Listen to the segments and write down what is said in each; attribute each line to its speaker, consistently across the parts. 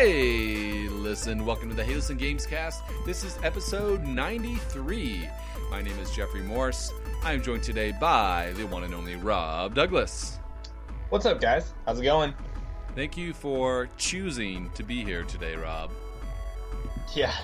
Speaker 1: Hey, listen, welcome to the Hey Listen Games Cast. This is episode 93. My name is Jeffrey Morse. I am joined today by the one and only Rob Douglas.
Speaker 2: What's up, guys? How's it going?
Speaker 1: Thank you for choosing to be here today, Rob.
Speaker 2: Yeah.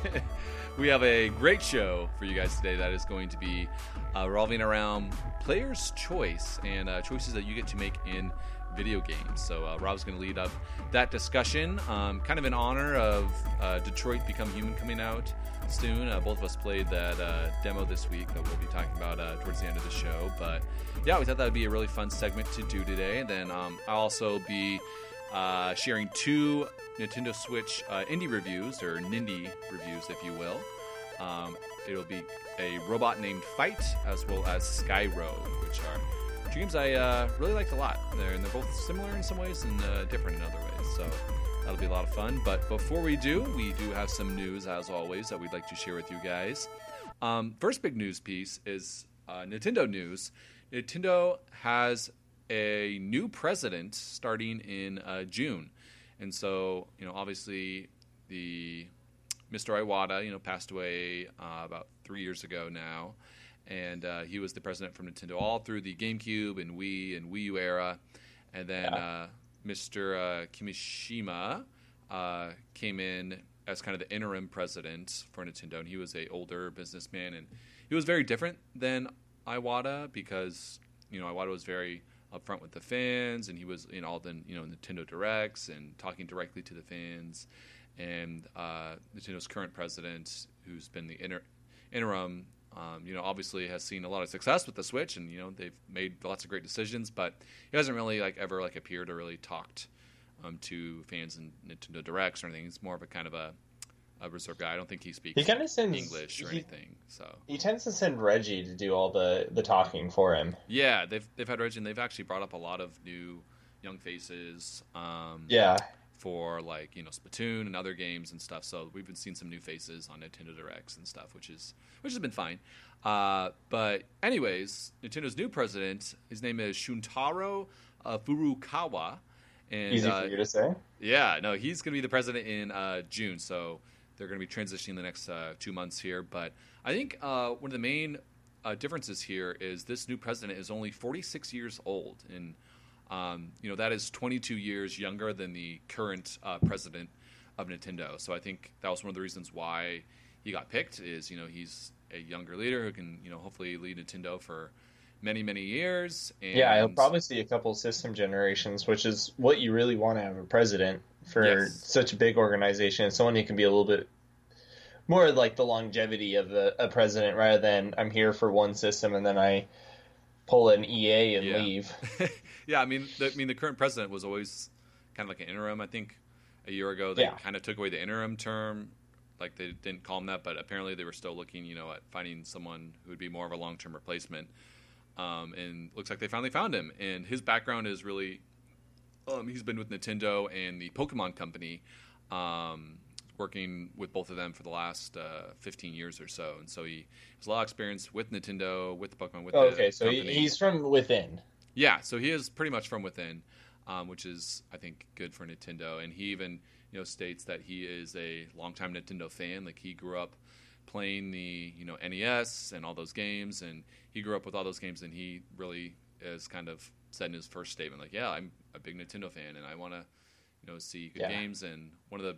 Speaker 1: we have a great show for you guys today that is going to be uh, revolving around player's choice and uh, choices that you get to make in video games. So uh, Rob's going to lead up that discussion, um, kind of in honor of uh, Detroit Become Human coming out soon. Uh, both of us played that uh, demo this week that we'll be talking about uh, towards the end of the show. But yeah, we thought that would be a really fun segment to do today. Then um, I'll also be uh, sharing two Nintendo Switch indie reviews, or Nindy reviews, if you will. Um, it'll be a robot named Fight, as well as Sky Rogue, which are games I uh, really liked a lot. They're, and they're both similar in some ways and uh, different in other ways. So that'll be a lot of fun. But before we do, we do have some news, as always, that we'd like to share with you guys. Um, first big news piece is uh, Nintendo news. Nintendo has a new president starting in uh, June. And so, you know, obviously the Mr. Iwata, you know, passed away uh, about three years ago now and uh, he was the president from Nintendo all through the GameCube and Wii and Wii U era. And then yeah. uh, Mr. Uh, Kimishima uh, came in as kind of the interim president for Nintendo, and he was a older businessman, and he was very different than Iwata because you know Iwata was very upfront with the fans, and he was in all the you know Nintendo directs and talking directly to the fans. And uh, Nintendo's current president, who's been the inter- interim um, you know, obviously has seen a lot of success with the Switch, and you know they've made lots of great decisions. But he hasn't really like ever like appeared or really talked um, to fans in Nintendo Directs or anything. He's more of a kind of a, a reserved guy. I don't think he speaks
Speaker 2: he kind of sends,
Speaker 1: English or
Speaker 2: he,
Speaker 1: anything. So
Speaker 2: he tends to send Reggie to do all the the talking for him.
Speaker 1: Yeah, they've they've had Reggie, and they've actually brought up a lot of new young faces. Um,
Speaker 2: yeah,
Speaker 1: for like you know Splatoon and other games and stuff. So we've been seeing some new faces on Nintendo Directs and stuff, which is which has been fine. Uh, but anyways, Nintendo's new president, his name is Shuntaro uh, Furukawa.
Speaker 2: And, Easy uh, for you to say.
Speaker 1: Yeah, no, he's going to be the president in uh, June, so they're going to be transitioning the next uh, two months here. But I think uh, one of the main differences here is this new president is only 46 years old, and um, you know that is 22 years younger than the current president of Nintendo. So I think that was one of the reasons why he got picked. Is you know he's a younger leader who can you know hopefully lead Nintendo for many many years. And...
Speaker 2: Yeah, I'll probably see a couple system generations, which is what you really want to have a president for yes. such a big organization. Someone who can be a little bit more like the longevity of a, a president rather than I'm here for one system and then I pull an EA and
Speaker 1: yeah.
Speaker 2: leave.
Speaker 1: yeah, I mean, the, I mean, the current president was always kind of like an interim. I think a year ago they yeah. kind of took away the interim term like they didn't call him that, but apparently they were still looking, you know, at finding someone who would be more of a long term replacement. Um, and looks like they finally found him. And his background is really, um, he's been with Nintendo and the Pokemon Company, um, working with both of them for the last uh, 15 years or so. And so he has a lot of experience with Nintendo, with the Pokemon, with
Speaker 2: oh,
Speaker 1: the
Speaker 2: okay. So he's from within.
Speaker 1: Yeah, so he is pretty much from within, um, which is I think good for Nintendo. And he even you know, states that he is a longtime Nintendo fan. Like he grew up playing the you know NES and all those games, and he grew up with all those games, and he really is kind of said in his first statement, like, yeah, I'm a big Nintendo fan, and I want to you know see good yeah. games. And one of the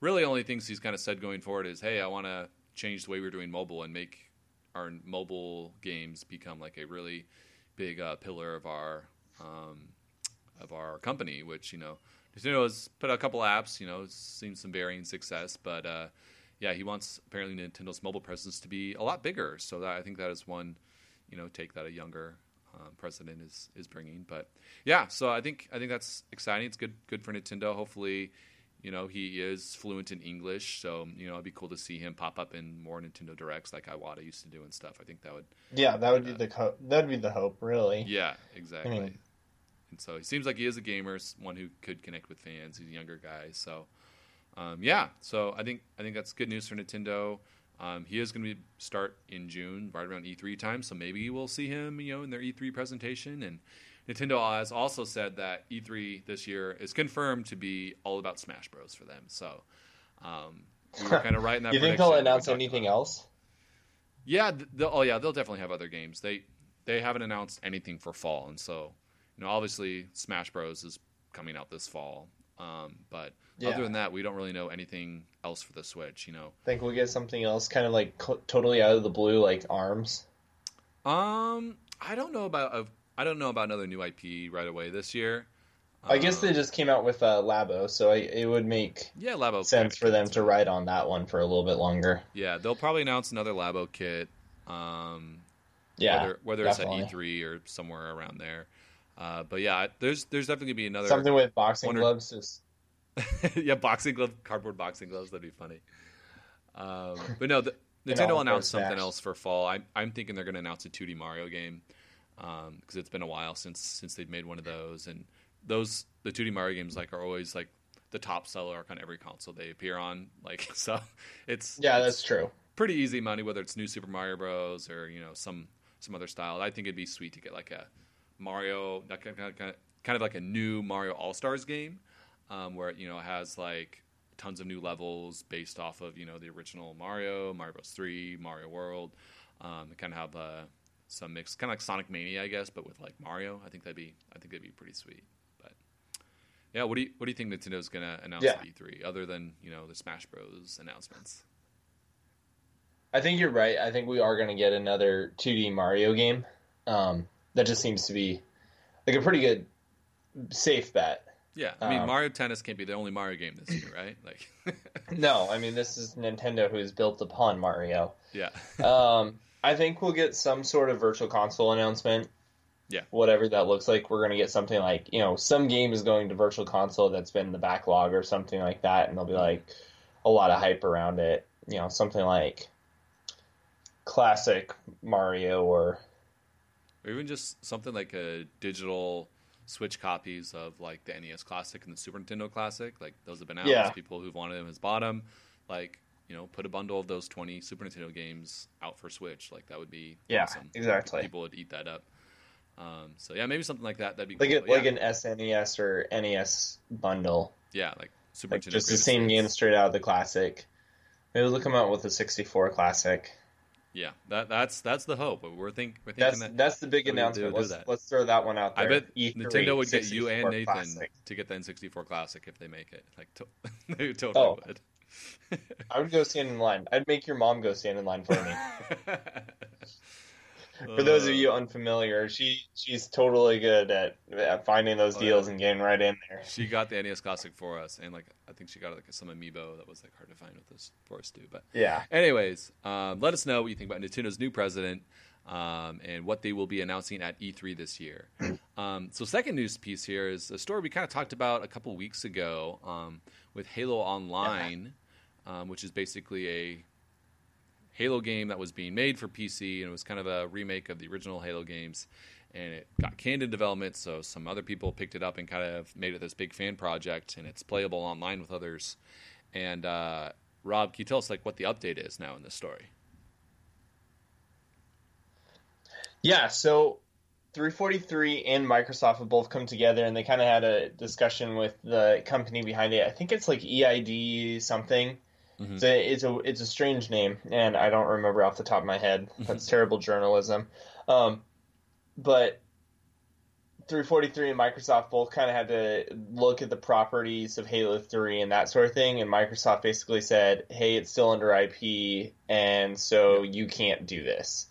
Speaker 1: really only things he's kind of said going forward is, hey, I want to change the way we're doing mobile and make our mobile games become like a really big uh, pillar of our um, of our company, which you know Nintendo has put out a couple apps, you know, seen some varying success, but uh, yeah, he wants apparently Nintendo's mobile presence to be a lot bigger. So that, I think that is one, you know, take that a younger um, president is is bringing. But yeah, so I think I think that's exciting. It's good good for Nintendo. Hopefully, you know, he is fluent in English, so you know, it'd be cool to see him pop up in more Nintendo directs like Iwata used to do and stuff. I think that would
Speaker 2: yeah, that would uh, be the co- that'd be the hope, really.
Speaker 1: Yeah, exactly. I mean, and so he seems like he is a gamer, one who could connect with fans. He's a younger guy, so um, yeah. So I think I think that's good news for Nintendo. Um, he is going to start in June, right around E3 time. So maybe we'll see him, you know, in their E3 presentation. And Nintendo has also said that E3 this year is confirmed to be all about Smash Bros. for them. So um, we were kind of right in that.
Speaker 2: you think they'll announce anything else?
Speaker 1: Yeah. oh yeah, they'll definitely have other games. They they haven't announced anything for fall, and so you know, obviously Smash Bros is coming out this fall. Um, but yeah. other than that, we don't really know anything else for the Switch. You know,
Speaker 2: think we'll get something else, kind of like co- totally out of the blue, like Arms.
Speaker 1: Um, I don't know about a, I don't know about another new IP right away this year.
Speaker 2: I guess they just came out with uh, Labo, so I, it would make
Speaker 1: yeah Labo
Speaker 2: sense for them to ride on that one for a little bit longer.
Speaker 1: Yeah, they'll probably announce another Labo kit. Um,
Speaker 2: yeah,
Speaker 1: whether, whether it's at E3 or somewhere around there. Uh, but yeah, there's there's definitely gonna be another
Speaker 2: something with boxing wonder... gloves. Just...
Speaker 1: yeah, boxing gloves, cardboard boxing gloves. That'd be funny. Um, but no, the, Nintendo announced something else for fall. I'm I'm thinking they're gonna announce a 2D Mario game because um, it's been a while since since they've made one of those, and those the 2D Mario games like are always like the top seller on every console they appear on. Like so, it's
Speaker 2: yeah,
Speaker 1: it's
Speaker 2: that's true.
Speaker 1: Pretty easy money, whether it's new Super Mario Bros. or you know some some other style. I think it'd be sweet to get like a Mario, kind of like a new Mario All Stars game, um, where you know it has like tons of new levels based off of you know the original Mario, Mario Bros. Three, Mario World. Um, kind of have uh, some mix, kind of like Sonic Mania, I guess, but with like Mario. I think that'd be, I think that'd be pretty sweet. But yeah, what do you what do you think Nintendo's gonna announce yeah. at E3 other than you know the Smash Bros. announcements?
Speaker 2: I think you're right. I think we are going to get another 2D Mario game. Um, that just seems to be like a pretty good safe bet.
Speaker 1: Yeah, I mean um, Mario Tennis can't be the only Mario game this year, right? Like,
Speaker 2: no, I mean this is Nintendo who's built upon Mario.
Speaker 1: Yeah.
Speaker 2: um, I think we'll get some sort of virtual console announcement.
Speaker 1: Yeah.
Speaker 2: Whatever that looks like, we're gonna get something like you know some game is going to virtual console that's been in the backlog or something like that, and there'll be like a lot of hype around it. You know, something like classic Mario or
Speaker 1: or even just something like a digital Switch copies of like the NES Classic and the Super Nintendo Classic. Like those have been out. Yeah. People who've wanted them has bought them. Like you know, put a bundle of those twenty Super Nintendo games out for Switch. Like that would be
Speaker 2: yeah,
Speaker 1: awesome.
Speaker 2: exactly.
Speaker 1: People would eat that up. Um, so yeah, maybe something like that. That'd be
Speaker 2: like
Speaker 1: cool.
Speaker 2: like yeah. an SNES or NES bundle.
Speaker 1: Yeah, like Super
Speaker 2: like
Speaker 1: Nintendo.
Speaker 2: Just the same game straight out of the classic. Maybe they'll come out with a 64 classic.
Speaker 1: Yeah, that that's that's the hope. We're think we're
Speaker 2: thinking that's,
Speaker 1: that
Speaker 2: that's the big announcement. let's, let's throw that one out there.
Speaker 1: I bet E3, Nintendo would get you and Nathan Classic. to get the N64 Classic if they make it. Like to, they totally oh. would.
Speaker 2: I would go stand in line. I'd make your mom go stand in line for me. For those of you uh, unfamiliar, she she's totally good at, at finding those oh, deals yeah. and getting right in there.
Speaker 1: She got the NES Classic for us, and like I think she got like some amiibo that was like hard to find with this for us too. But
Speaker 2: yeah.
Speaker 1: Anyways, um, let us know what you think about Nintendo's new president. Um, and what they will be announcing at E3 this year. Um, so, second news piece here is a story we kind of talked about a couple weeks ago um, with Halo Online, yeah. Um, which is basically a Halo game that was being made for PC, and it was kind of a remake of the original Halo games. And it got canned in development, so some other people picked it up and kind of made it this big fan project, and it's playable online with others. And uh, Rob, can you tell us like what the update is now in this story?
Speaker 2: Yeah, so 343 and Microsoft have both come together, and they kind of had a discussion with the company behind it. I think it's like EID something Mm-hmm. It's, a, it's a it's a strange name, and I don't remember off the top of my head. Mm-hmm. That's terrible journalism. Um, but 343 and Microsoft both kind of had to look at the properties of Halo 3 and that sort of thing, and Microsoft basically said, "Hey, it's still under IP, and so you can't do this."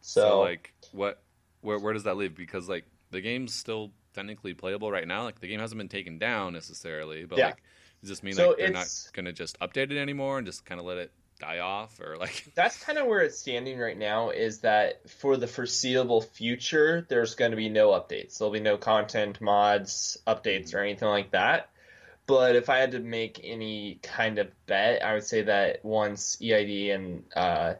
Speaker 1: So, so like, what? Where where does that leave? Because like the game's still technically playable right now. Like the game hasn't been taken down necessarily, but yeah. like does this mean so like they're not going to just update it anymore and just kind of let it die off, or like?
Speaker 2: That's kind of where it's standing right now. Is that for the foreseeable future, there's going to be no updates. There'll be no content mods, updates, or anything like that. But if I had to make any kind of bet, I would say that once EID and uh,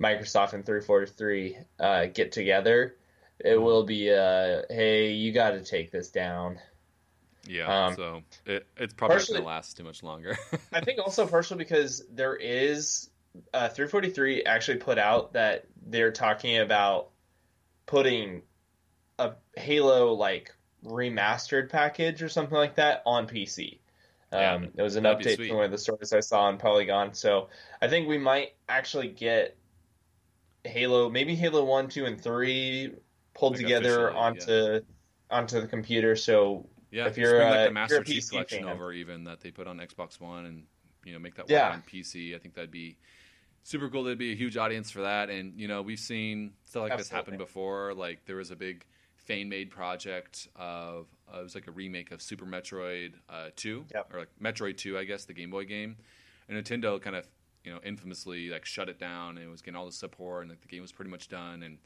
Speaker 2: Microsoft and 343 uh, get together, it mm-hmm. will be uh, hey, you got to take this down.
Speaker 1: Yeah, um, so it, it's probably not going to last too much longer.
Speaker 2: I think also partially because there is uh, 343 actually put out that they're talking about putting a Halo like remastered package or something like that on PC.
Speaker 1: Yeah,
Speaker 2: Um, it was an update from one of the stories I saw on Polygon. So I think we might actually get Halo, maybe Halo One, Two, and Three pulled
Speaker 1: Like
Speaker 2: together onto onto the computer. So
Speaker 1: Yeah,
Speaker 2: If you're
Speaker 1: bring,
Speaker 2: a-
Speaker 1: like the Master Chief collection
Speaker 2: fan.
Speaker 1: over, even that they put on Xbox One, and you know make that work
Speaker 2: Yeah.
Speaker 1: on PC. I think that'd be super cool. There'd be a huge audience for that, and you know we've seen stuff like this happen before. Like there was a big fan made project of uh, it was like a remake of Super Metroid uh, Two,
Speaker 2: Yep.
Speaker 1: or like Metroid Two, I guess, the Game Boy game, and Nintendo kind of you know infamously like shut it down, and it was getting all the support, and like the game was pretty much done, and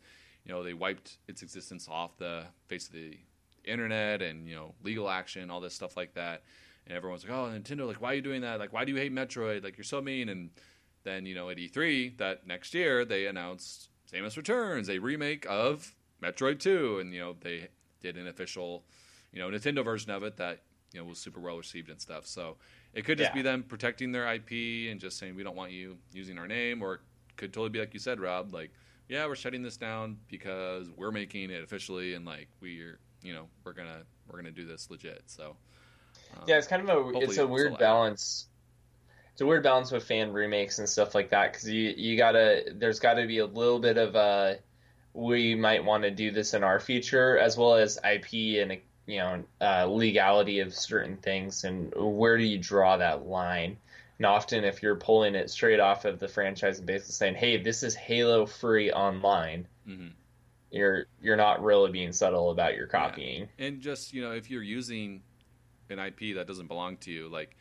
Speaker 1: you know they wiped its existence off the face of the internet and you know legal action all this stuff like that. And everyone's like oh nintendo like why are you doing that? Like why do you hate metroid? Like you're so mean. And then you know at e3 that next year they announced samus returns a remake of metroid 2 and you know they did an official you know nintendo version of it that you know was super well received and stuff. So it could just
Speaker 2: Yeah.
Speaker 1: be them protecting their ip and just saying we don't want you using our name. Or it could totally be like you said rob like yeah, we're shutting this down because we're making it officially, and like we're, you know, we're gonna we're gonna do this legit. So um,
Speaker 2: yeah, it's kind of a it's a weird balance. It's a weird balance with fan remakes and stuff like that because you you gotta there's got to be a little bit of a we might want to do this in our future as well as IP and you know uh, legality of certain things and where do you draw that line? And often, if you're pulling it straight off of the franchise and basically saying, "Hey, this is Halo free online,"
Speaker 1: mhm.
Speaker 2: You're you're not really being subtle about your copying.
Speaker 1: and just you know, if you're using an IP that doesn't belong to you, like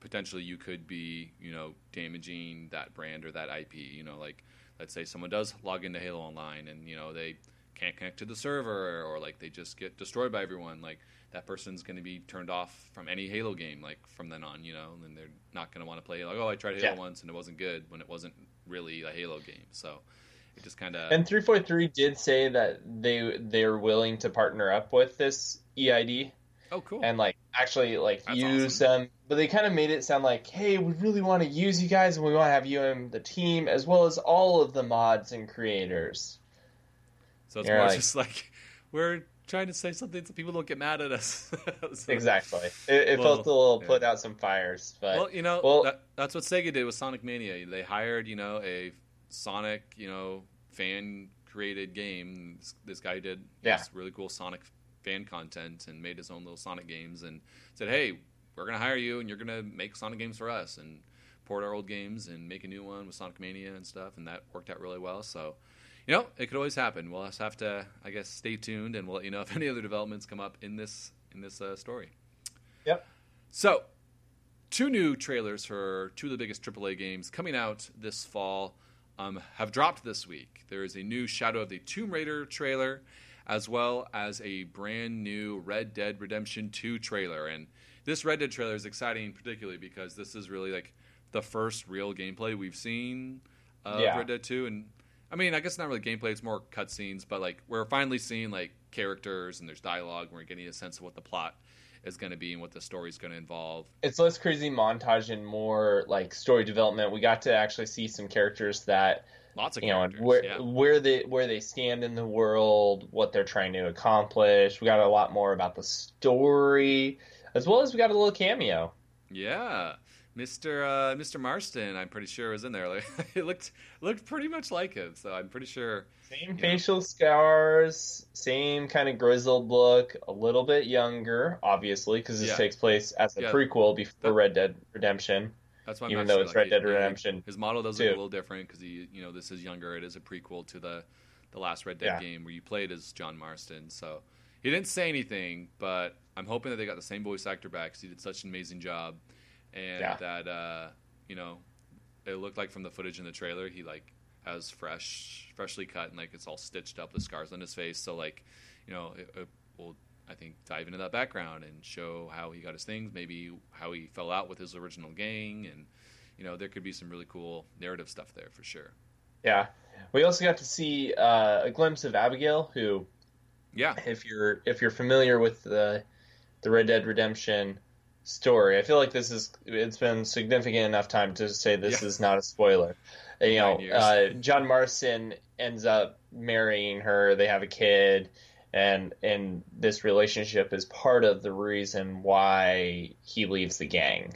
Speaker 1: potentially you could be, you know, damaging that brand or that IP. You know, like let's say someone does log into Halo Online and you know they can't connect to the server or like they just get destroyed by everyone. Like that person's going to be turned off from any Halo game like from then on. You know, and they're not going to want to play. Like, oh, I tried Halo
Speaker 2: Yeah.
Speaker 1: once and it wasn't good when it wasn't really a Halo game. So it just kind of
Speaker 2: And 343 did say that they they're willing to partner up with this EID
Speaker 1: oh cool.
Speaker 2: and like actually like
Speaker 1: That's
Speaker 2: use them, but they kind of made it sound like, hey, we really want to use you guys and we want to have you in the team as well as all of the mods and creators.
Speaker 1: So it's
Speaker 2: You're
Speaker 1: more
Speaker 2: like-
Speaker 1: just like we're trying to say something so people don't get mad at us. So-
Speaker 2: Exactly. It, it
Speaker 1: Well,
Speaker 2: felt a little
Speaker 1: yeah.
Speaker 2: put out some fires, but
Speaker 1: Well, you know,
Speaker 2: well-
Speaker 1: that, that's what Sega did with Sonic Mania. They hired, you know, a Sonic, you know, fan created game. This, this guy did
Speaker 2: Yeah.
Speaker 1: this really cool Sonic fan content and made his own little Sonic games and said, "Hey, we're gonna hire you and you're gonna make Sonic games for us and port our old games and make a new one with Sonic Mania and stuff." And that worked out really well. So. You know, it could always happen. We'll just have to, I guess, stay tuned, and we'll let you know if any other developments come up in this in this uh, story.
Speaker 2: Yep.
Speaker 1: So, two new trailers for two of the biggest AAA games coming out this fall um, have dropped this week. There is a new Shadow of the Tomb Raider trailer, as well as a brand new Red Dead Redemption 2 trailer. And this Red Dead trailer is exciting, particularly because this is really like the first real gameplay we've seen of
Speaker 2: Yeah.
Speaker 1: Red Dead 2. And I mean, I guess not really gameplay; it's more cutscenes. But like, we're finally seeing like characters and there's dialogue. And we're getting a sense of what the plot is going to be and what the story's going to involve.
Speaker 2: it's less crazy montage and more like story development. We got to actually see some characters that
Speaker 1: Lots of
Speaker 2: you know where
Speaker 1: yeah.
Speaker 2: where they where they stand in the world, what they're trying to accomplish. We got a lot more about the story, as well as we got a little cameo.
Speaker 1: Yeah, Mr. Uh, Mr. Marston, I'm pretty sure was in there. Like, it looked looked pretty much like him, so I'm pretty sure.
Speaker 2: Same facial scars, same kind of grizzled look, a little bit younger, obviously, because this
Speaker 1: Yeah.
Speaker 2: takes place as a
Speaker 1: Yeah.
Speaker 2: prequel before
Speaker 1: That-
Speaker 2: Red Dead Redemption.
Speaker 1: That's why I'm
Speaker 2: Even though it's
Speaker 1: like,
Speaker 2: Red Dead Redemption
Speaker 1: His model does look a little different because he, you know, this is younger. It is a prequel to the the last Red Dead
Speaker 2: Yeah.
Speaker 1: game where you played as John Marston. So he didn't say anything, but I'm hoping that they got the same voice actor back because he did such an amazing job, and
Speaker 2: Yeah.
Speaker 1: that uh, you know, it looked like from the footage in the trailer he like has fresh, freshly cut and like it's all stitched up, the scars on his face. So like, you know, it, it will I think dive into that background and show how he got his things, maybe how he fell out with his original gang, and you know there could be some really cool narrative stuff there for sure.
Speaker 2: Yeah. We also got to see uh, a glimpse of Abigail, who,
Speaker 1: Yeah,
Speaker 2: if you're if you're familiar with the the Red Dead Redemption story, I feel like this is it's been significant enough time to say this
Speaker 1: Yeah.
Speaker 2: is not a spoiler. You know, uh, John Marston ends up marrying her. They have a kid, and and this relationship is part of the reason why he leaves the gang.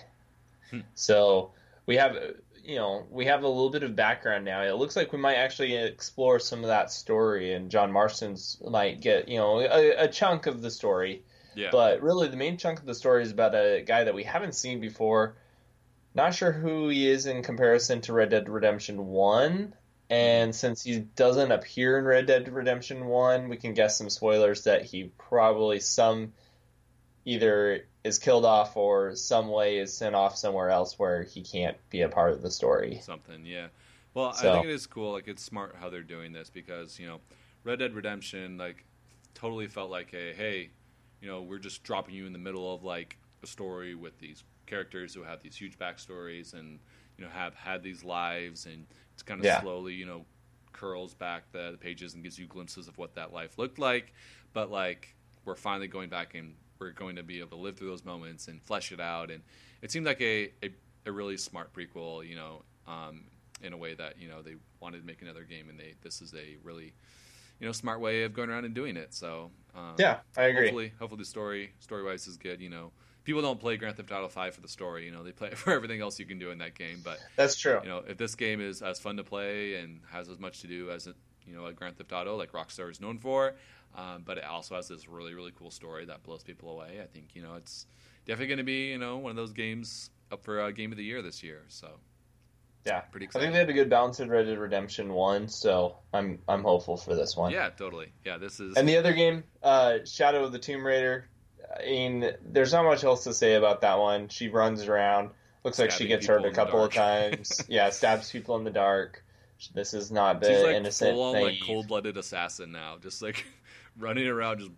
Speaker 2: Hmm. So we have you know we have a little bit of background now. It looks like we might actually explore some of that story, and John Marston's might get you know a, a chunk of the story. Yeah. But really, the main chunk of the story is about a guy that we haven't seen before. Not sure who he is in comparison to Red Dead Redemption One. And since he doesn't appear in Red Dead Redemption 1, we can guess some spoilers that he probably some either is killed off or some way is sent off somewhere else where he can't be a part of the story.
Speaker 1: Something, yeah. Well, so. I think it is cool. Like it's smart how they're doing this because you know, Red Dead Redemption like totally felt like a hey, you know, we're just dropping you in the middle of like a story with these characters who have these huge backstories and you know have had these lives and it's kind of yeah. slowly, you know, curls back the, the, pages and gives you glimpses of what that life looked like. But like, we're finally going back and we're going to be able to live through those moments and flesh it out. And it seemed like a, a, a really smart prequel, you know, um, in a way that you know they wanted to make another game, and they this is a really you know smart way of going around and doing it. So
Speaker 2: um, yeah, I agree.
Speaker 1: Hopefully, hopefully the story story wise is good. You know, people don't play Grand Theft Auto Five for the story. You know, they play it for everything else you can do in that game. But
Speaker 2: that's true.
Speaker 1: You know, if this game is as fun to play and has as much to do as a, you know a Grand Theft Auto, like Rockstar is known for, um, but it also has this really really cool story that blows people away. I think you know it's definitely going to be you know one of those games up for a game of the year this year. So.
Speaker 2: Yeah, pretty exciting. I think they had a good balance in Red Dead Redemption One, so I'm I'm hopeful for this one.
Speaker 1: Yeah, totally. Yeah, this is.
Speaker 2: And the other game, uh, Shadow of the Tomb Raider, I mean, there's not much else to say about that one. She runs around. Looks like she gets hurt a couple of times. yeah, stabs people in the dark. This is not the She's like innocent, full on,
Speaker 1: like cold-blooded assassin now, just like running around, just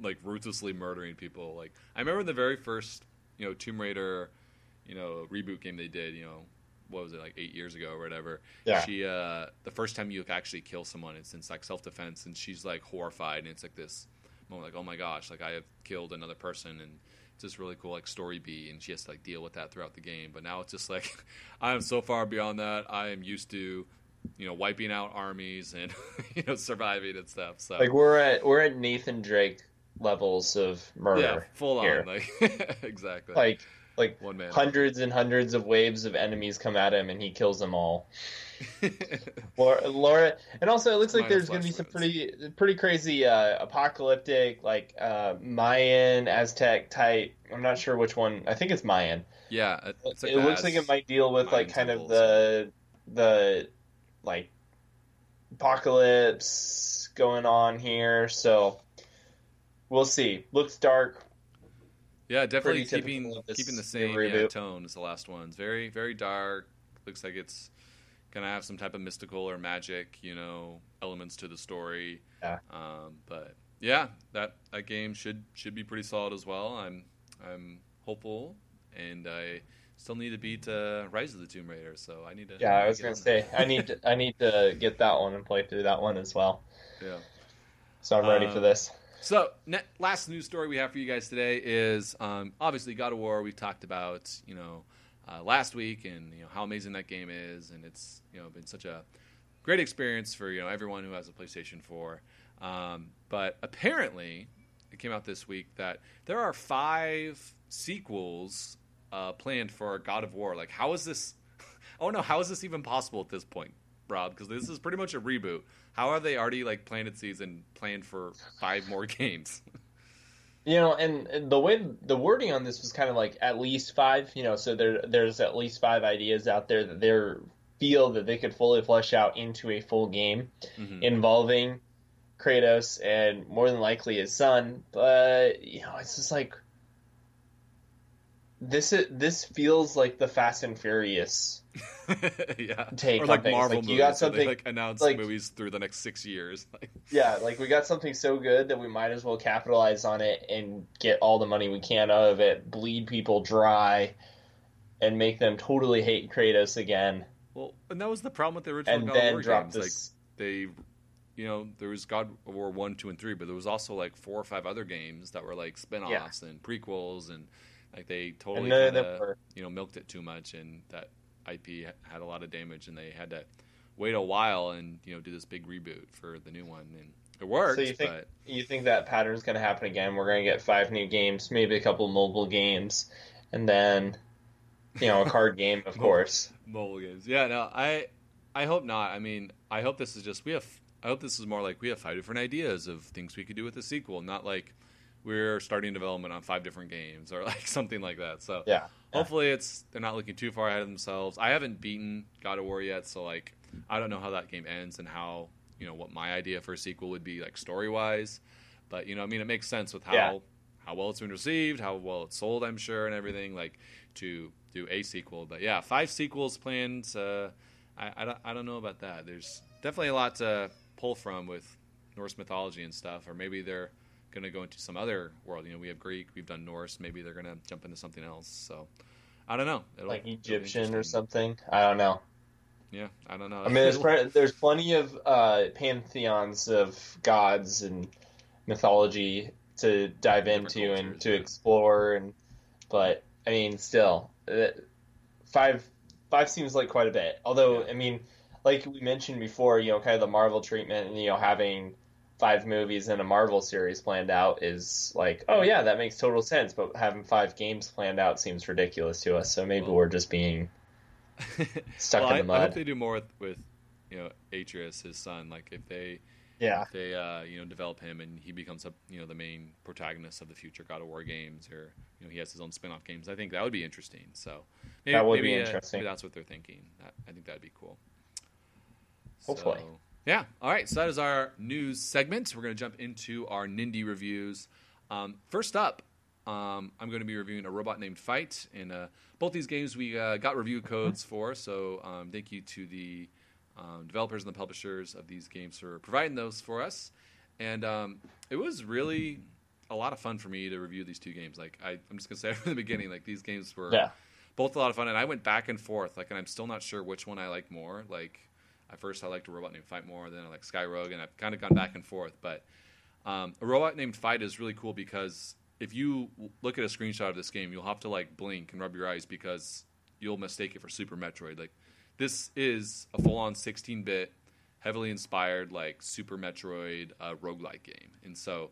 Speaker 1: like ruthlessly murdering people. Like I remember the very first, you know, Tomb Raider, you know, reboot game they did. You know, what was it like eight years ago or whatever? Yeah. She, uh, the first time you actually kill someone, it's in like self-defense, and she's like horrified, and it's like this moment like, oh my gosh, like I have killed another person and it's just really cool like story B and she has to like deal with that throughout the game. But now it's just like I am so far beyond that. I am used to you know wiping out armies and you know surviving and stuff. So
Speaker 2: like we're at we're at Nathan Drake levels of murder. Yeah,
Speaker 1: full
Speaker 2: here.
Speaker 1: on like exactly.
Speaker 2: Like like hundreds and hundreds of waves of enemies come at him and he kills them all. Laura, Laura, and also it looks like there's going to be some pretty pretty crazy uh, apocalyptic like uh, Mayan Aztec type. I'm not sure which one. I think it's Mayan.
Speaker 1: Yeah,
Speaker 2: like it looks like it might deal with Mayan like kind of the the like apocalypse going on here. So we'll see. Looks dark.
Speaker 1: Yeah, definitely keeping keeping the same yeah, tone as the last ones. Very very dark. Looks like it's gonna have some type of mystical or magic, you know, elements to the story.
Speaker 2: Yeah.
Speaker 1: Um, but yeah, that that game should should be pretty solid as well. I'm I'm hopeful, and I still need to beat uh, Rise of the Tomb Raider, so I need to.
Speaker 2: Yeah, I was gonna say I need to, I need to get that one and play through that one as well.
Speaker 1: Yeah.
Speaker 2: So I'm ready for um, this.
Speaker 1: So, last news story we have for you guys today is um, obviously God of War. We've talked about, you know, uh, last week and you know how amazing that game is, and it's you know been such a great experience for you know everyone who has a PlayStation 4. Um, but apparently, it came out this week that there are five sequels uh, planned for God of War. Like, how is this? oh no, how is this even possible at this point, Rob? Because this is pretty much a reboot. How are they already like planted seeds and planned for five more games?
Speaker 2: You know, and the way the wording on this was kind of like at least five. You know, so there there's at least five ideas out there that they feel that they could fully flesh out into a full game mm-hmm. involving Kratos and more than likely his son. But you know, it's just like this is this feels like the Fast and Furious
Speaker 1: yeah.
Speaker 2: take
Speaker 1: or
Speaker 2: like
Speaker 1: Marvel like, movies. You got something they, like announce like, movies through the next six years.
Speaker 2: yeah, like we got something so good that we might as well capitalize on it and get all the money we can out of it, bleed people dry, and make them totally hate Kratos again.
Speaker 1: Well, and that was the problem with the original and God then of War drop games. This... Like they, you know, there was God of War one, two, and three, but there was also like four or five other games that were like spin-offs yeah. and prequels and. Like they totally kinda, you know milked it too much, and that IP had a lot of damage, and they had to wait a while and you know do this big reboot for the new one. And it worked.
Speaker 2: So you think
Speaker 1: but
Speaker 2: you think that pattern's going to happen again? We're going to get five new games, maybe a couple mobile games, and then you know a card game, of course.
Speaker 1: mobile games. Yeah, no, I I hope not. I mean, I hope this is just we have. I hope this is more like we have five different ideas of things we could do with the sequel, not like we're starting development on five different games or like something like that. So
Speaker 2: Yeah.
Speaker 1: hopefully it's they're not looking too far ahead of themselves. I haven't beaten God of War yet, so like I don't know how that game ends and how you know what my idea for a sequel would be like story wise. But you know, I mean, it makes sense with how
Speaker 2: Yeah.
Speaker 1: how well it's been received, how well it's sold, I'm sure, and everything like to do a sequel. But yeah, five sequels planned. Uh, I, I don't I don't know about that. There's definitely a lot to pull from with Norse mythology and stuff, or maybe they're going to go into some other world. You know, we have Greek, we've done Norse. Maybe they're going to jump into something else. So I don't know. It'll-
Speaker 2: Like Egyptian or something. I don't know.
Speaker 1: Yeah, I don't know.
Speaker 2: I mean, there's there's plenty of uh, pantheons of gods and mythology to dive
Speaker 1: Different
Speaker 2: into and to
Speaker 1: yeah.
Speaker 2: explore, and but I mean, still, uh, five five seems like quite a bit. Although, I mean, like we mentioned before, you know, kind of the Marvel treatment, and you know, having five movies and a Marvel series planned out is like, oh yeah, that makes total sense. But having five games planned out seems ridiculous to us. So maybe
Speaker 1: Well-
Speaker 2: we're just being stuck
Speaker 1: well,
Speaker 2: in the
Speaker 1: I, I
Speaker 2: mud.
Speaker 1: hope they do more with, with you know Atreus, his son. Like if they
Speaker 2: yeah.
Speaker 1: if they uh, you know develop him and he becomes a you know the main protagonist of the future God of War games, or you know he has his own spin-off games. I think that would be interesting. So maybe,
Speaker 2: That would
Speaker 1: maybe,
Speaker 2: be
Speaker 1: uh,
Speaker 2: interesting.
Speaker 1: maybe that's what they're thinking. That, I think that'd be cool.
Speaker 2: Hopefully.
Speaker 1: So, yeah. All right. So that is our news segment. We're going to jump into our Nindy reviews. Um, first up, um, I'm going to be reviewing a robot named Fight, and uh, both these games we uh, got review codes for. So um, thank you to the um, developers and the publishers of these games for providing those for us. And um, it was really a lot of fun for me to review these two games. Like I, I'm just going to say from the beginning, like these games were
Speaker 2: Yeah.
Speaker 1: both a lot of fun, and I went back and forth. Like, and I'm still not sure which one I like more. Like, at first I liked a robot named Fight more, then I like Sky Rogue, and I've kind of gone back and forth. But um, a robot named Fight is really cool because if you look at a screenshot of this game, you'll have to like blink and rub your eyes because you'll mistake it for Super Metroid. Like, this is a full-on 16-bit, heavily inspired like Super Metroid uh, roguelike game, and so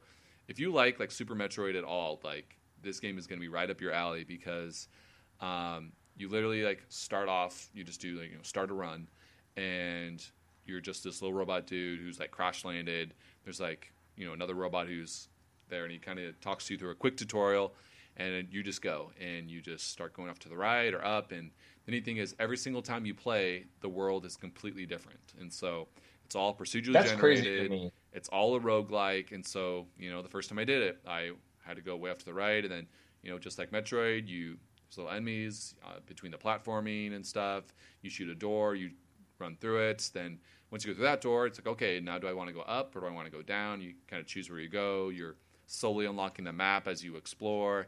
Speaker 1: if you like like Super Metroid at all, like this game is going to be right up your alley because um, you literally like start off, you just do like you know start a run, and you're just this little robot dude who's like crash landed. There's like you know another robot who's there, and he kind of talks to you through a quick tutorial, and you just go and you just start going off to the right or up. And the neat thing is, every single time you play, the world is completely different, and so it's all procedurally
Speaker 2: That's
Speaker 1: generated
Speaker 2: crazy to me.
Speaker 1: it's all a roguelike and so you know the first time i did it i had to go way off to the right and then you know just like metroid you there's little enemies uh, between the platforming and stuff you shoot a door you run through it. Then once you go through that door it's like okay now do i want to go up or do i want to go down? You kind of choose where you go. You're slowly unlocking the map as you explore.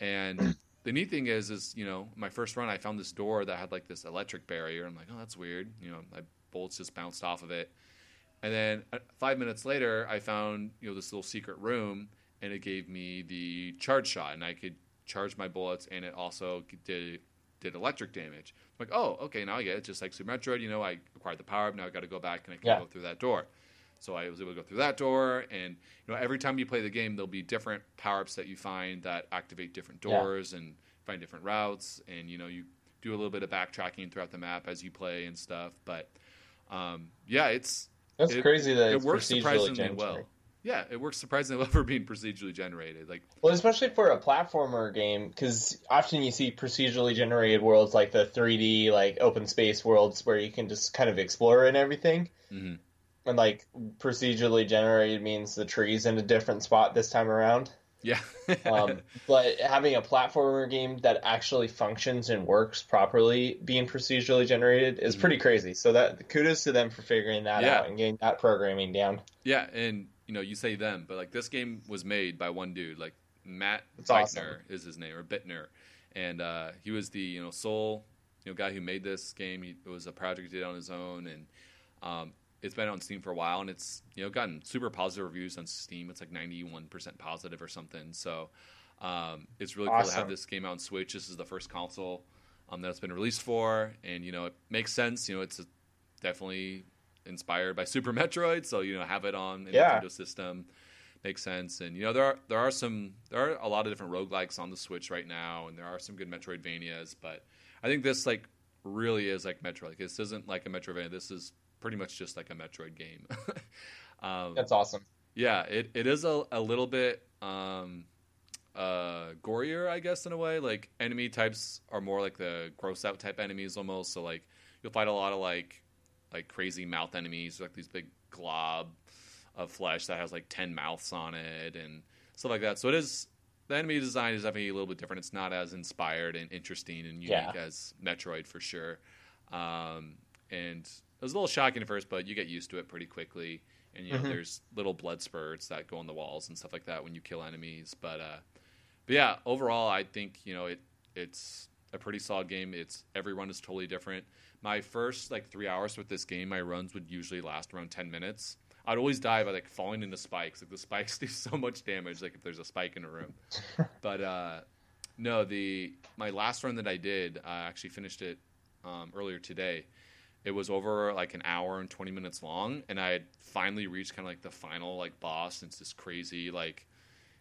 Speaker 1: And the neat thing is is you know my first run i found this door that had like this electric barrier. I'm like oh that's weird. You know my bolts just bounced off of it. And then uh, five minutes later, I found you know this little secret room, and it gave me the charge shot, and I could charge my bullets, and it also did did electric damage. I'm like, oh, okay, now I get it. Just like Super Metroid, you know, I acquired the power up. Now I got to go back and I can
Speaker 2: Yeah.
Speaker 1: go through that door. So I was able to go through that door, and you know, every time you play the game, there'll be different power ups that you find that activate different
Speaker 2: Yeah.
Speaker 1: doors and find different routes, and you know, you do a little bit of backtracking throughout the map as you play and stuff. But um, yeah, it's
Speaker 2: That's
Speaker 1: it-
Speaker 2: crazy that
Speaker 1: it works surprisingly well. Yeah, it works surprisingly well for being procedurally generated. Like,
Speaker 2: Well, especially for a platformer game, because often you see procedurally generated worlds like the 3D, like open space worlds where you can just kind of explore and everything.
Speaker 1: Mhm.
Speaker 2: And like procedurally generated means the tree's in a different spot this time around.
Speaker 1: yeah,
Speaker 2: Um, but having a platformer game that actually functions and works properly, being procedurally generated, is
Speaker 1: Mhm.
Speaker 2: pretty crazy. So that kudos to them for figuring that
Speaker 1: Yeah.
Speaker 2: out and getting that programming down.
Speaker 1: yeah, and you know, you say them, but like this game was made by one dude, like Matt
Speaker 2: That's awesome.
Speaker 1: Is his name, or Bitner, and uh, he was the you know sole you know guy who made this game. He, it was a project he did on his own, and um, it's been on Steam for a while, and it's you know gotten super positive reviews on Steam. It's like ninety one percent positive or something. So um, it's really cool to have this game out on Switch. This is the first console um, that it's been released for, and you know it makes sense. You know, it's a, definitely inspired by Super Metroid, so you know have it on a
Speaker 2: Yeah.
Speaker 1: Nintendo system makes sense. And you know there are there are some there are a lot of different roguelikes on the Switch right now, and there are some good Metroidvanias. But I think this like really is like Metroid. Like, this isn't like a Metroidvania. This is pretty much just like a Metroid game. um,
Speaker 2: That's awesome.
Speaker 1: yeah, it, it is a, a little bit um, uh, gorier, I guess, in a way. Like enemy types are more like the gross out type enemies almost. So like you'll fight a lot of like like crazy mouth enemies, like these big glob of flesh that has like ten mouths on it and stuff like that. So it is the enemy design is definitely a little bit different. It's not as inspired and interesting and unique
Speaker 2: Yeah.
Speaker 1: as Metroid for sure. Um, and it was a little shocking at first, but you get used to it pretty quickly. And you know,
Speaker 2: Mhm.
Speaker 1: there's little blood spurts that go on the walls and stuff like that when you kill enemies. But uh, but yeah, overall, I think you know it. It's a pretty solid game. It's every run is totally different. My first like three hours with this game, my runs would usually last around ten minutes. I'd always die by like falling into spikes. Like the spikes do so much damage. Like if there's a spike in a room. but uh, no, the my last run that I did, I actually finished it um, earlier today. It was over like an hour and twenty minutes long, and I had finally reached kind of like the final like boss. And it's this crazy like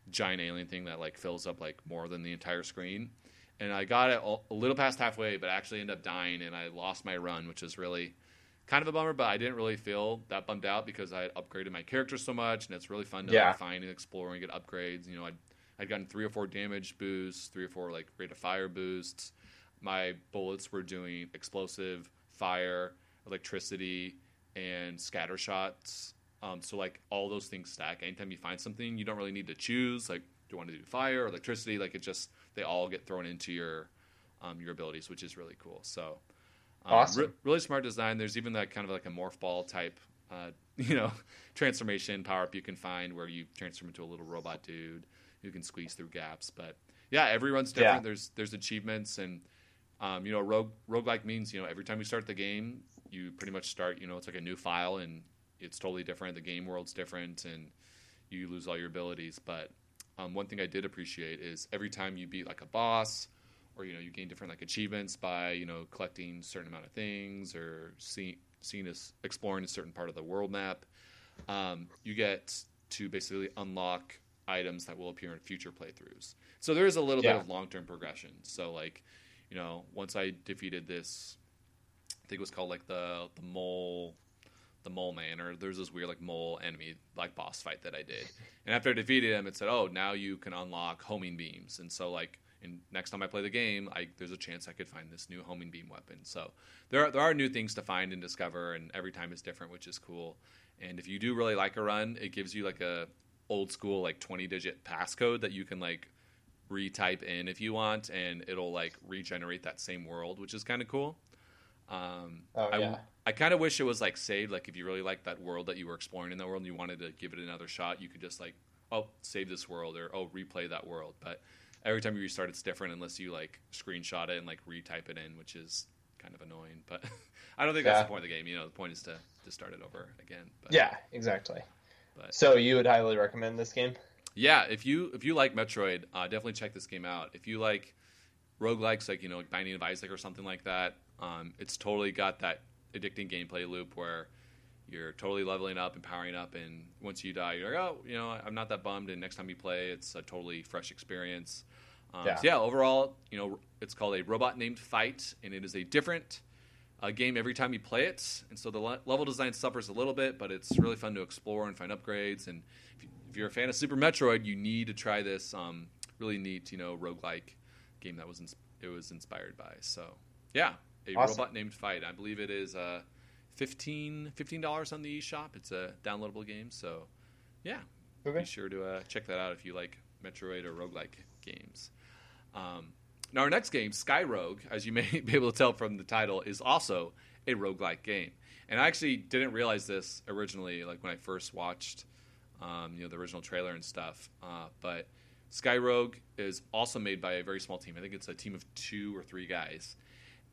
Speaker 1: giant alien thing that like fills up like more than the entire screen. And I got it a- little past halfway, but I actually ended up dying, and I lost my run, which is really kind of a bummer. But I didn't really feel that bummed out because I had upgraded my character so much, and it's really fun to
Speaker 2: Yeah.
Speaker 1: like, find and explore and get upgrades. You know, I'd I'd gotten three or four damage boosts, three or four like rate of fire boosts. My bullets were doing explosive, fire, electricity, and scatter shots. Um, so like all those things stack. Anytime you find something, you don't really need to choose. Like, do you want to do fire, or electricity? Like it just they all get thrown into your um, your abilities, which is really cool. So um,
Speaker 2: Awesome.
Speaker 1: re- really smart design. There's even that kind of like a morph ball type, uh, you know, transformation power up you can find where you transform into a little robot dude who can squeeze through gaps. But yeah, every run's different.
Speaker 2: Yeah.
Speaker 1: There's there's achievements and um, you know rogue roguelike means you know every time you start the game you pretty much start you know it's like a new file and it's totally different. The game world's different and you lose all your abilities. But um, one thing I did appreciate is every time you beat like a boss or you know you gain different like achievements by you know collecting a certain amount of things or seeing seeing as exploring a certain part of the world map um, you get to basically unlock items that will appear in future playthroughs so there is a little
Speaker 2: Yeah.
Speaker 1: bit of long-term progression so like you know once i defeated this i think it was called like the the mole the mole man or there's this weird like mole enemy like boss fight that i did and after i defeated him it said oh now you can unlock homing beams and so like and next time I play the game, I, there's a chance I could find this new homing beam weapon. So there are, there are new things to find and discover, and every time is different, which is cool. And if you do really like a run, it gives you like a old school like 20 digit passcode that you can like retype in if you want, and it'll like regenerate that same world, which is kind of cool. Um,
Speaker 2: Oh,
Speaker 1: I,
Speaker 2: yeah.
Speaker 1: I kind of wish it was like saved. Like if you really liked that world that you were exploring in that world and you wanted to give it another shot, you could just like, oh, save this world or oh, replay that world. But every time you restart, it's different unless you like screenshot it and like retype it in, which is kind of annoying. But I don't think that's the point of the game. You know, the point is to to start it over again. But,
Speaker 2: Yeah, exactly.
Speaker 1: But
Speaker 2: So you would highly recommend this game?
Speaker 1: yeah, if you if you like Metroid, uh, definitely check this game out. If you like roguelikes, like you know, like Binding of Isaac or something like that, um, it's totally got that addicting gameplay loop where you're totally leveling up and powering up, and once you die, you're like, oh, you know, I'm not that bummed. And next time you play, it's a totally fresh experience. Um,
Speaker 2: Yeah.
Speaker 1: So yeah, overall, you know, it's called a robot named Fight, and it is a different uh, game every time you play it. And so the le- level design suffers a little bit, but it's really fun to explore and find upgrades. And if, you, if you're a fan of Super Metroid, you need to try this um, really neat, you know, roguelike game that was ins- it was inspired by. So yeah, a
Speaker 2: Awesome.
Speaker 1: robot named Fight. I believe it is uh, 15 dollars on the eShop. It's a downloadable game, so yeah,
Speaker 2: Okay.
Speaker 1: be sure to uh, check that out if you like Metroid or roguelike games. Um, now, our next game, Sky Rogue, as you may be able to tell from the title, is also a roguelike game. And I actually didn't realize this originally, like when I first watched, um, you know, the original trailer and stuff. Uh, but Sky Rogue is also made by a very small team. I think it's a team of two or three guys,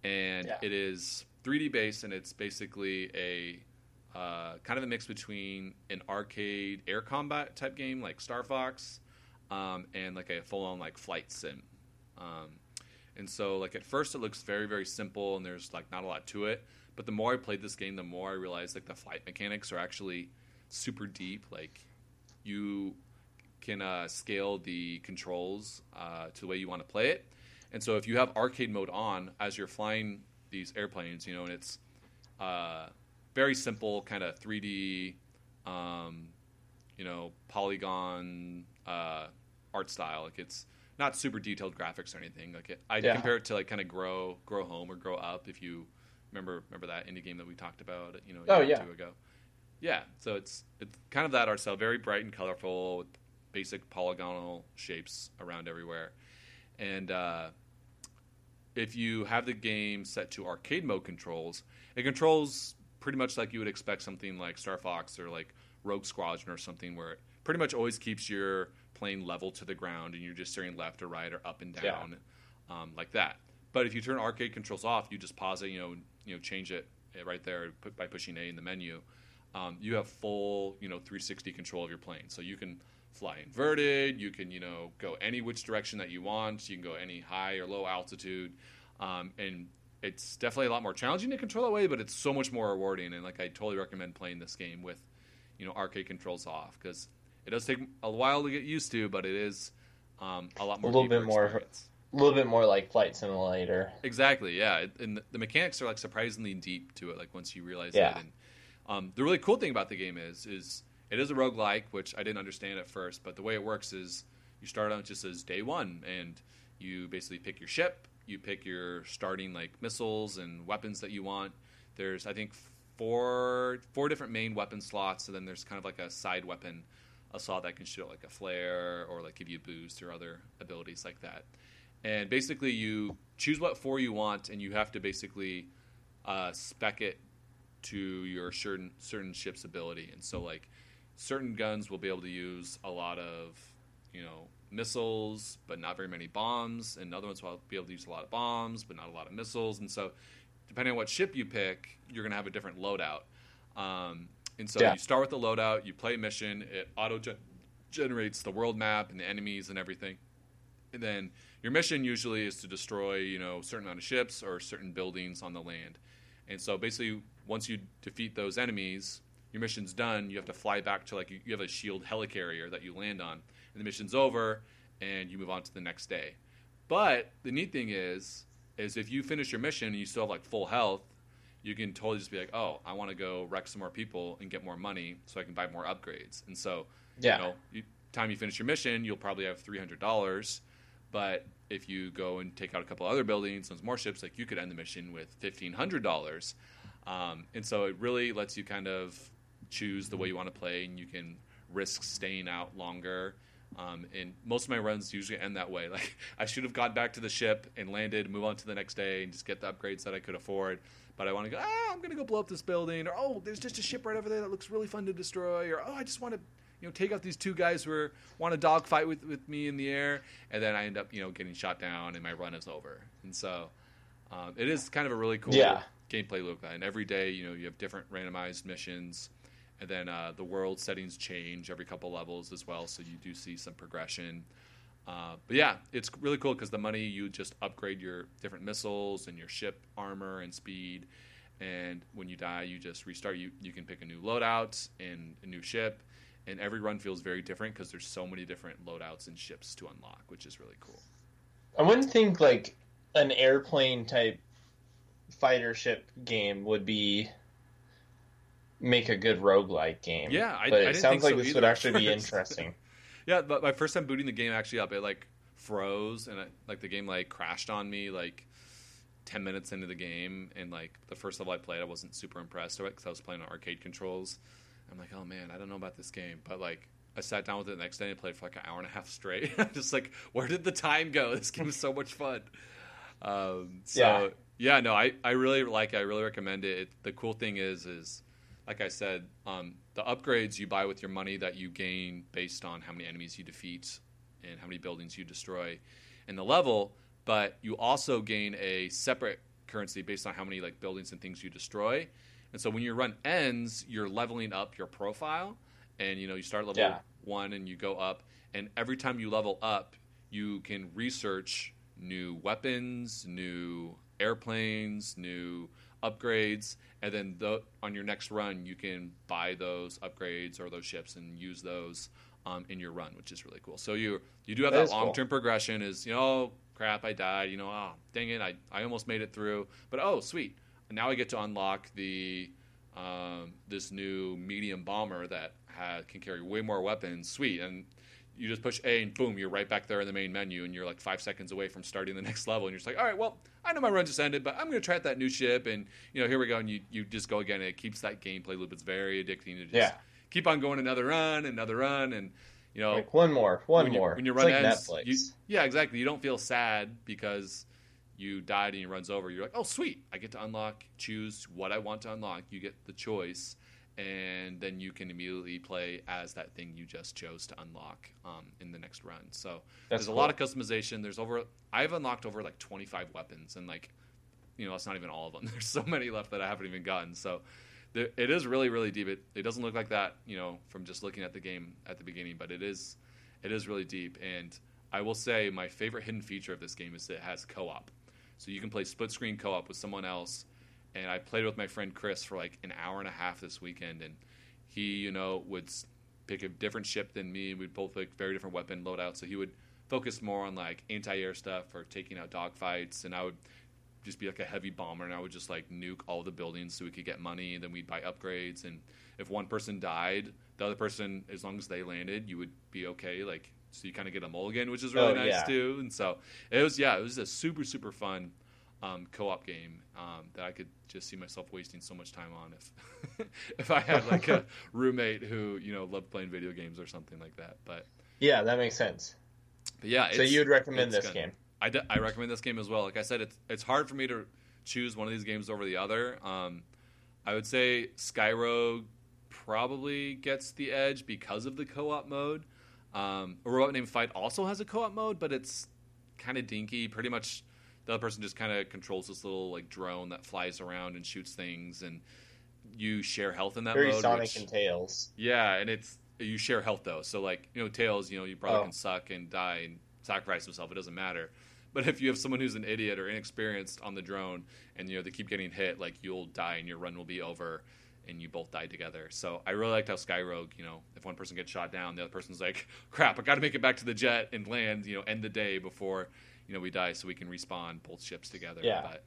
Speaker 1: and
Speaker 2: Yeah.
Speaker 1: it is 3D based, and it's basically a uh, kind of a mix between an arcade air combat type game like Star Fox um, and like a full on like flight sim. Um, And so, like at first, it looks very, very simple, and there's like not a lot to it. But the more I played this game, the more I realized like the flight mechanics are actually super deep. Like you can uh, scale the controls uh, to the way you want to play it. And so, if you have arcade mode on as you're flying these airplanes, you know, and it's uh, very simple, kind of 3D, um, you know, polygon uh, art style. Like it's not super detailed graphics or anything. Like it, I yeah. compare it to like kind of grow, grow home or grow up. If you remember, remember that indie game that we talked about, you know,
Speaker 2: a oh, yeah.
Speaker 1: two ago. Yeah, so it's it's kind of that art style, very bright and colorful, with basic polygonal shapes around everywhere, and uh, if you have the game set to arcade mode controls, it controls pretty much like you would expect something like Star Fox or like Rogue Squadron or something, where it pretty much always keeps your plane level to the ground and you're just steering left or right or up and down, yeah. um, like that. But if you turn arcade controls off, you just pause it, you know, you know, change it right there by pushing A in the menu. Um, you have full, you know, 360 control of your plane. So you can fly inverted. You can, you know, go any which direction that you want. You can go any high or low altitude, um, and it's definitely a lot more challenging to control that way. But it's so much more rewarding. And like, I totally recommend playing this game with, you know, arcade controls off because it does take a while to get used to, but it is um, a lot more.
Speaker 2: A little bit more. Experience. A little bit more like Flight Simulator.
Speaker 1: Exactly. Yeah, and the mechanics are like surprisingly deep to it. Like once you realize yeah. it. And um, the really cool thing about the game is is it is a roguelike, which I didn't understand at first, but the way it works is you start out just as day one, and you basically pick your ship, you pick your starting like missiles and weapons that you want. There's I think four four different main weapon slots, and then there's kind of like a side weapon assault that can shoot like a flare or like give you a boost or other abilities like that. And basically, you choose what four you want, and you have to basically uh, spec it to your certain certain ship's ability. And so, like certain guns will be able to use a lot of you know missiles, but not very many bombs, and other ones will be able to use a lot of bombs, but not a lot of missiles. And so, depending on what ship you pick, you're going to have a different loadout. Um, and so yeah. you start with the loadout, you play a mission, it auto generates the world map and the enemies and everything. And then your mission usually is to destroy, you know, a certain amount of ships or certain buildings on the land. And so basically, once you defeat those enemies, your mission's done. You have to fly back to like you, have a shield helicarrier that you land on, and the mission's over, and you move on to the next day. But the neat thing is, is if you finish your mission and you still have like full health, you can totally just be like, oh, I want to go wreck some more people and get more money so I can buy more upgrades. And so, yeah. you know, you, time you finish your mission, you'll probably have three hundred dollars. But if you go and take out a couple other buildings and more ships, like you could end the mission with fifteen hundred dollars. Um, and so it really lets you kind of choose the way you want to play, and you can risk staying out longer. Um, and most of my runs usually end that way. Like I should have got back to the ship and landed, move on to the next day, and just get the upgrades that I could afford but I want to go. Ah, I'm going to go blow up this building, or oh, there's just a ship right over there that looks really fun to destroy, or oh, I just want to, you know, take out these two guys who are, want to dogfight with with me in the air, and then I end up, you know, getting shot down, and my run is over. And so, um, it is kind of a really cool yeah. gameplay loop. And every day, you know, you have different randomized missions, and then uh, the world settings change every couple levels as well, so you do see some progression. Uh, but yeah, it's really cool because the money you just upgrade your different missiles and your ship armor and speed, and when you die, you just restart. You you can pick a new loadout and a new ship, and every run feels very different because there's so many different loadouts and ships to unlock, which is really cool.
Speaker 2: I wouldn't think like an airplane type fighter ship game would be make a good roguelike game.
Speaker 1: Yeah, I,
Speaker 2: but
Speaker 1: it
Speaker 2: sounds like
Speaker 1: so
Speaker 2: this would actually be interesting.
Speaker 1: Yeah, but my first time booting the game actually up, it like froze and it, like the game like crashed on me like 10 minutes into the game and like the first level I played I wasn't super impressed with it because I was playing on arcade controls. I'm like, oh man, I don't know about this game, but like I sat down with it the next day and played for like an hour and a half straight. I'm just like, where did the time go? This game is so much fun. Um, so yeah. yeah, no, I, I really like it. I really recommend it. it. The cool thing is, is like I said, um, the upgrades you buy with your money that you gain based on how many enemies you defeat and how many buildings you destroy in the level, but you also gain a separate currency based on how many like buildings and things you destroy. And so when your run ends, you're leveling up your profile, and you know you start level yeah. one and you go up, and every time you level up, you can research new weapons, new airplanes, new upgrades, and then the, on your next run, you can buy those upgrades or those ships and use those um, in your run, which is really cool. So you you do have that, that long term cool. progression. Is you know, oh, crap, I died. You know, oh, dang it, I I almost made it through. But oh, sweet, now I get to unlock the um, this new medium bomber that can carry way more weapons. Sweet, and you just push A and boom, you're right back there in the main menu, and you're like five seconds away from starting the next level. And you're just like, all right, well, I know my run just ended, but I'm going to try out that new ship, and you know, here we go, and you you just go again. And it keeps that gameplay loop. It's very addicting to just yeah. keep on going another run, another run, and you know,
Speaker 2: like one more, one
Speaker 1: when
Speaker 2: more.
Speaker 1: You, when your run like ends, you, yeah, exactly. You don't feel sad because you died and your run's over. You're like, oh, sweet, I get to unlock, choose what I want to unlock. You get the choice and then you can immediately play as that thing you just chose to unlock um, in the next run. So That's there's cool. a lot of customization. There's over I've unlocked over like 25 weapons, and like you know that's not even all of them. There's so many left that I haven't even gotten. So there, it is really really deep. It, it doesn't look like that you know from just looking at the game at the beginning, but it is it is really deep. And I will say my favorite hidden feature of this game is that it has co-op. So you can play split screen co-op with someone else and I played with my friend Chris for like an hour and a half this weekend, and he, you know, would pick a different ship than me. We'd both pick very different weapon loadouts, so he would focus more on like anti-air stuff or taking out dogfights, and I would just be like a heavy bomber, and I would just like nuke all the buildings so we could get money, and then we'd buy upgrades, and if one person died, the other person, as long as they landed, you would be okay, like. So you kind of get a mulligan, which is really oh, nice yeah. too. And so it was, yeah, it was a super, super fun um, co-op game um, that I could just see myself wasting so much time on if if I had like a roommate who you know loved playing video games or something like that. But
Speaker 2: yeah, that makes sense.
Speaker 1: But yeah,
Speaker 2: so you'd recommend this
Speaker 1: gonna,
Speaker 2: game?
Speaker 1: I, d- I recommend this game as well. Like I said, it's it's hard for me to choose one of these games over the other. Um, I would say Sky Rogue probably gets the edge because of the co-op mode. Um, a robot named Fight also has a co-op mode, but it's kind of dinky. Pretty much the other person just kind of controls this little like drone that flies around and shoots things, and you share health in that
Speaker 2: Very
Speaker 1: mode.
Speaker 2: Sonic
Speaker 1: which,
Speaker 2: and Tails.
Speaker 1: Yeah, and it's you share health though. So like you know Tails, you know your brother oh. can suck and die and sacrifice himself. It doesn't matter. But if you have someone who's an idiot or inexperienced on the drone, and you know they keep getting hit, like you'll die and your run will be over, and you both die together. So I really liked how Sky Rogue, you know, if one person gets shot down, the other person's like, "Crap, I got to make it back to the jet and land, you know, end the day before you know we die, so we can respawn both ships together.
Speaker 2: Yeah.
Speaker 1: But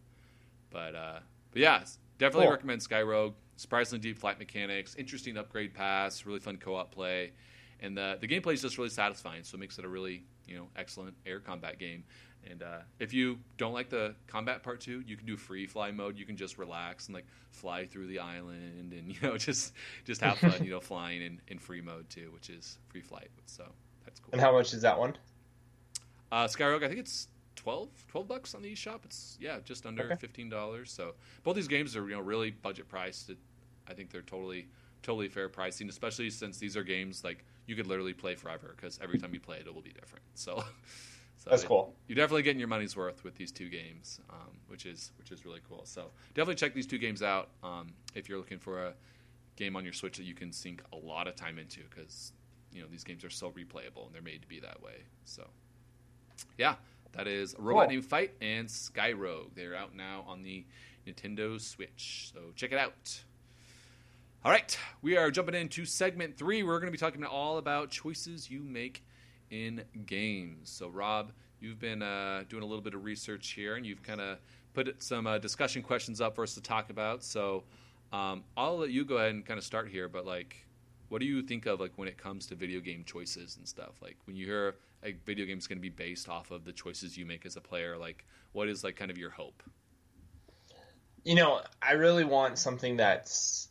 Speaker 1: but uh, but yeah, definitely cool. recommend Sky Rogue. Surprisingly deep flight mechanics, interesting upgrade pass, really fun co-op play, and the the gameplay is just really satisfying. So it makes it a really you know excellent air combat game. And uh, if you don't like the combat part too, you can do free fly mode. You can just relax and like fly through the island, and you know just just have fun. you know, flying in, in free mode too, which is free flight. So that's cool.
Speaker 2: And how much is that one?
Speaker 1: Uh, Sky Rogue, I think it's 12, 12 bucks on the eShop. It's yeah, just under okay. fifteen dollars. So both these games are you know really budget priced. It, I think they're totally totally fair pricing, especially since these are games like you could literally play forever because every time you play it, it will be different. So,
Speaker 2: so that's it, cool.
Speaker 1: You're definitely getting your money's worth with these two games, um, which is which is really cool. So definitely check these two games out um, if you're looking for a game on your Switch that you can sink a lot of time into because you know these games are so replayable and they're made to be that way. So yeah, that is a robot cool. named Fight and Sky Rogue. They're out now on the Nintendo Switch, so check it out. All right, we are jumping into segment three. We're going to be talking all about choices you make in games. So, Rob, you've been uh, doing a little bit of research here, and you've kind of put some uh, discussion questions up for us to talk about. So, um, I'll let you go ahead and kind of start here. But like, what do you think of like when it comes to video game choices and stuff? Like when you hear a video game is going to be based off of the choices you make as a player, like what is like kind of your hope?
Speaker 2: You know, I really want something that's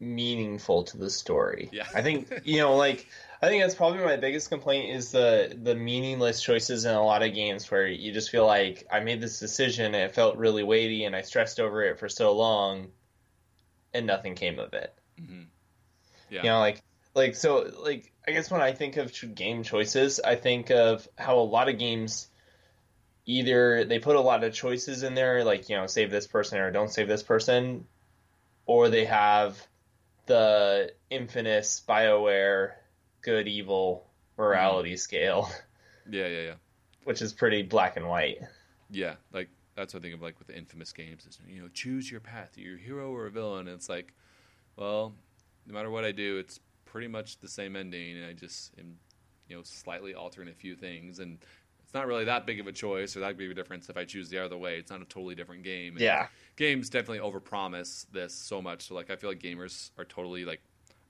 Speaker 2: meaningful to the story.
Speaker 1: Yeah.
Speaker 2: I think you know, like I think that's probably my biggest complaint is the the meaningless choices in a lot of games where you just feel like I made this decision and it felt really weighty and I stressed over it for so long, and nothing came of it. Mm-hmm. Yeah. You know, like like so like I guess when I think of game choices, I think of how a lot of games either they put a lot of choices in there, like you know, save this person or don't save this person, or they have the infamous Bioware good evil morality mm. scale.
Speaker 1: Yeah, yeah, yeah.
Speaker 2: which is pretty black and white.
Speaker 1: Yeah, like that's what I think of like with the infamous games is you know choose your path, you're a hero or a villain. And it's like, well, no matter what I do, it's pretty much the same ending, and I just am you know slightly altering a few things, and it's not really that big of a choice or that big of a difference if I choose the other way. It's not a totally different game. And
Speaker 2: yeah,
Speaker 1: games definitely overpromise this so much. So like I feel like gamers are totally like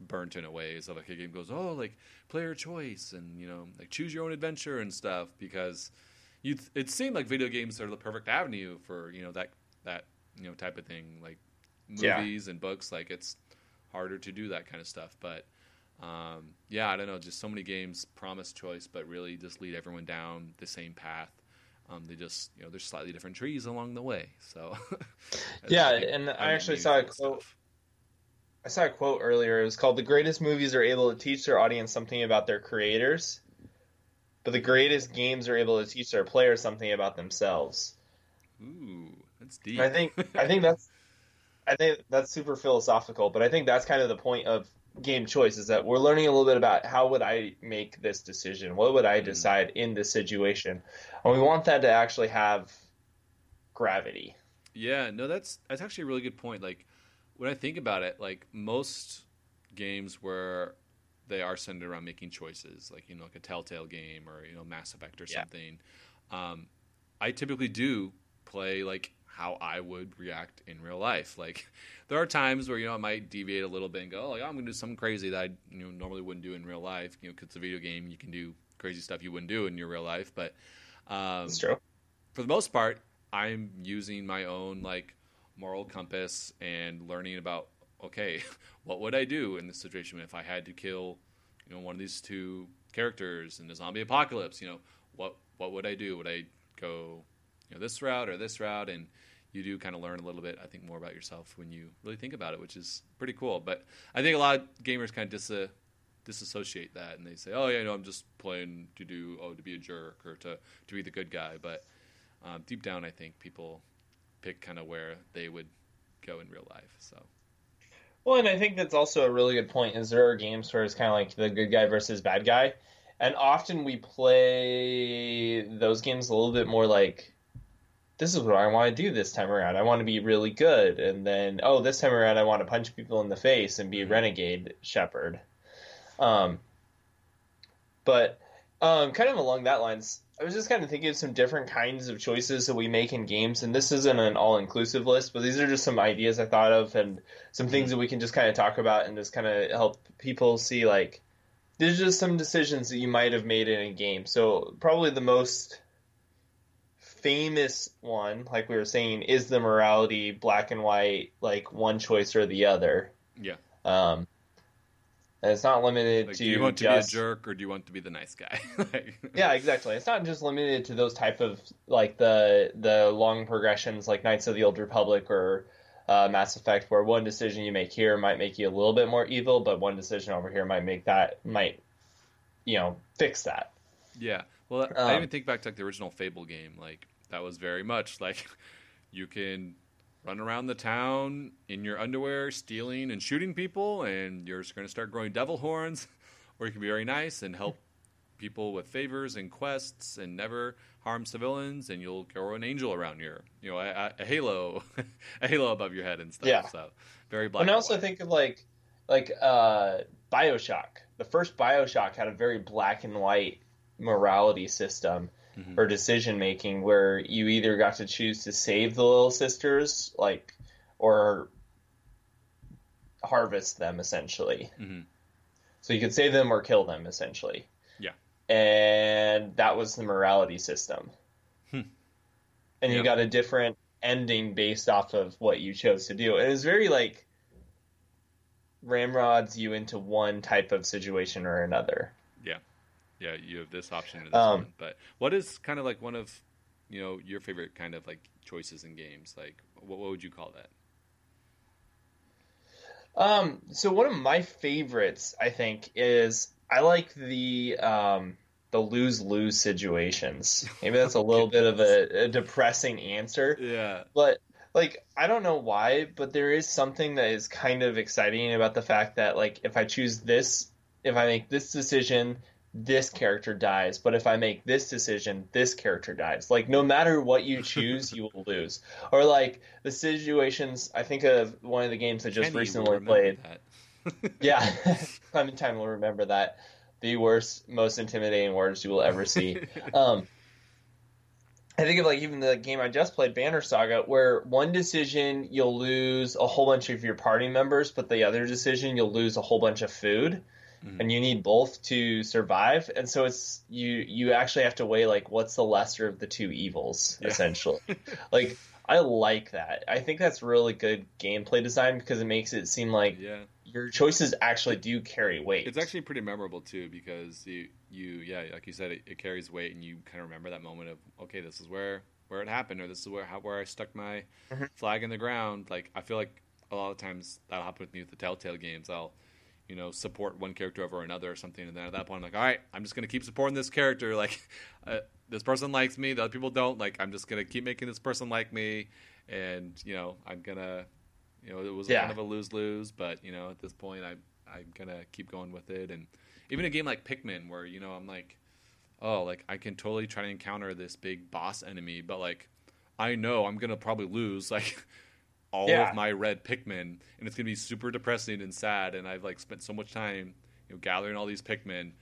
Speaker 1: burnt in a way. So like a game goes, oh, like player choice and you know like choose your own adventure and stuff because you it seemed like video games are the perfect avenue for you know that that you know type of thing like movies yeah. and books like it's harder to do that kind of stuff but um, yeah i don't know just so many games promise choice but really just lead everyone down the same path um, they just you know there's slightly different trees along the way so
Speaker 2: yeah and i actually saw a quote stuff. I saw a quote earlier. It was called "The greatest movies are able to teach their audience something about their creators, but the greatest games are able to teach their players something about themselves."
Speaker 1: Ooh, that's deep.
Speaker 2: And I think I think that's I think that's super philosophical, but I think that's kind of the point of game choice is that we're learning a little bit about how would I make this decision? What would I hmm. decide in this situation? And we want that to actually have gravity.
Speaker 1: Yeah, no, that's that's actually a really good point. Like when I think about it, like most games where they are centered around making choices, like you know, like a Telltale game or you know, Mass Effect or yeah. something, um, I typically do play like how I would react in real life. Like there are times where you know I might deviate a little bit and go, oh, like, I'm going to do something crazy that I you know normally wouldn't do in real life. You know, because it's a video game, you can do crazy stuff you wouldn't do in your real life. But um,
Speaker 2: That's true.
Speaker 1: For the most part, I'm using my own like moral compass and learning about okay, what would I do in this situation if I had to kill, you know, one of these two characters in the zombie apocalypse? You know, what what would I do? Would I go, you know, this route or this route? And you do kind of learn a little bit, I think, more about yourself when you really think about it, which is pretty cool. But I think a lot of gamers kind of dis- disassociate that and they say, "Oh yeah, no, I'm just playing to do oh to be a jerk or to to be the good guy." But um, deep down, I think people pick kind of where they would go in real life. So.
Speaker 2: Well, and I think that's also a really good point. Is there are games where it's kind of like the good guy versus bad guy, and often we play those games a little bit more like, this is what I want to do this time around. I want to be really good, and then oh, this time around I want to punch people in the face and be mm-hmm. renegade Shepard. Um, but um, kind of along that lines, I was just kind of thinking of some different kinds of choices that we make in games, and this isn't an all-inclusive list, but these are just some ideas I thought of and some things mm-hmm. that we can just kind of talk about and just kind of help people see like there's just some decisions that you might have made in a game. So probably the most famous one, like we were saying, is the morality black and white, like one choice or the other.
Speaker 1: Yeah.
Speaker 2: Um, and it's not limited like, to.
Speaker 1: Do you want
Speaker 2: just...
Speaker 1: to be a jerk or do you want to be the nice guy?
Speaker 2: yeah, exactly. It's not just limited to those type of like the the long progressions like Knights of the Old Republic or uh, Mass Effect, where one decision you make here might make you a little bit more evil, but one decision over here might make that might you know fix that.
Speaker 1: Yeah. Well, um, I even think back to like the original Fable game. Like that was very much like you can run around the town in your underwear, stealing and shooting people, and you're going to start growing devil horns, or you can be very nice and help people with favors and quests and never harm civilians, and you'll grow an angel around your, you know, a, a halo, a halo above your head and stuff.
Speaker 2: Yeah.
Speaker 1: So very black.
Speaker 2: And I also white. think of like, like uh, Bioshock. The first Bioshock had a very black and white morality system mm-hmm. or decision making where you either got to choose to save the little sisters, like, or harvest them essentially.
Speaker 1: Mm-hmm.
Speaker 2: So you could save them or kill them essentially.
Speaker 1: Yeah.
Speaker 2: And that was the morality system.
Speaker 1: Hmm.
Speaker 2: And you got a different ending based off of what you chose to do. And it was very like ramrods you into one type of situation or another
Speaker 1: yeah, you have this option and this um, one. But what is kind of like one of you know your favorite kind of like choices in games? Like, what, what would you call that?
Speaker 2: Um, so one of my favorites, I think, is I like the um, the lose lose situations. Maybe that's a little bit of a, a, depressing answer.
Speaker 1: Yeah.
Speaker 2: But like I don't know why, but there is something that is kind of exciting about the fact that like if I choose this, if I make this decision, this character dies, but if I make this decision, this character dies. Like no matter what you choose, you will lose. Or like the situations. I think of one of the games I just
Speaker 1: Kenny
Speaker 2: recently played. Yeah, Clementine will remember that. The worst, most intimidating words you will ever see. um, I think of like even the game I just played, Banner Saga, where one decision you'll lose a whole bunch of your party members, but the other decision you'll lose a whole bunch of food,
Speaker 1: Mhm.
Speaker 2: and you need both to survive. And so it's you you actually have to weigh like what's the lesser of the two evils,
Speaker 1: Yeah.
Speaker 2: essentially. like I like that. I think that's really good gameplay design because it makes it seem like
Speaker 1: yeah.
Speaker 2: your choices actually do carry weight.
Speaker 1: It's actually pretty memorable too because you you yeah like you said it, it carries weight and you kind of remember that moment of okay this is where where it happened or this is where how, where I stuck my
Speaker 2: Mhm.
Speaker 1: flag in the ground like I feel like a lot of times that'll happen with me with the Telltale games I'll you know support one character over another or something. And then at that point I'm like all right I'm just gonna keep supporting this character. Like uh, this person likes me the other people don't. Like I'm just gonna keep making this person like me. And you know I'm gonna you know it was
Speaker 2: Yeah.
Speaker 1: kind of a lose lose but you know at this point I I'm gonna keep going with it. And even a game like Pikmin where you know I'm like oh like I can totally try to encounter this big boss enemy but like I know I'm gonna probably lose. Like all
Speaker 2: Yeah.
Speaker 1: of my red Pikmin and it's gonna be super depressing and sad and I've like spent so much time you know gathering all these Pikmin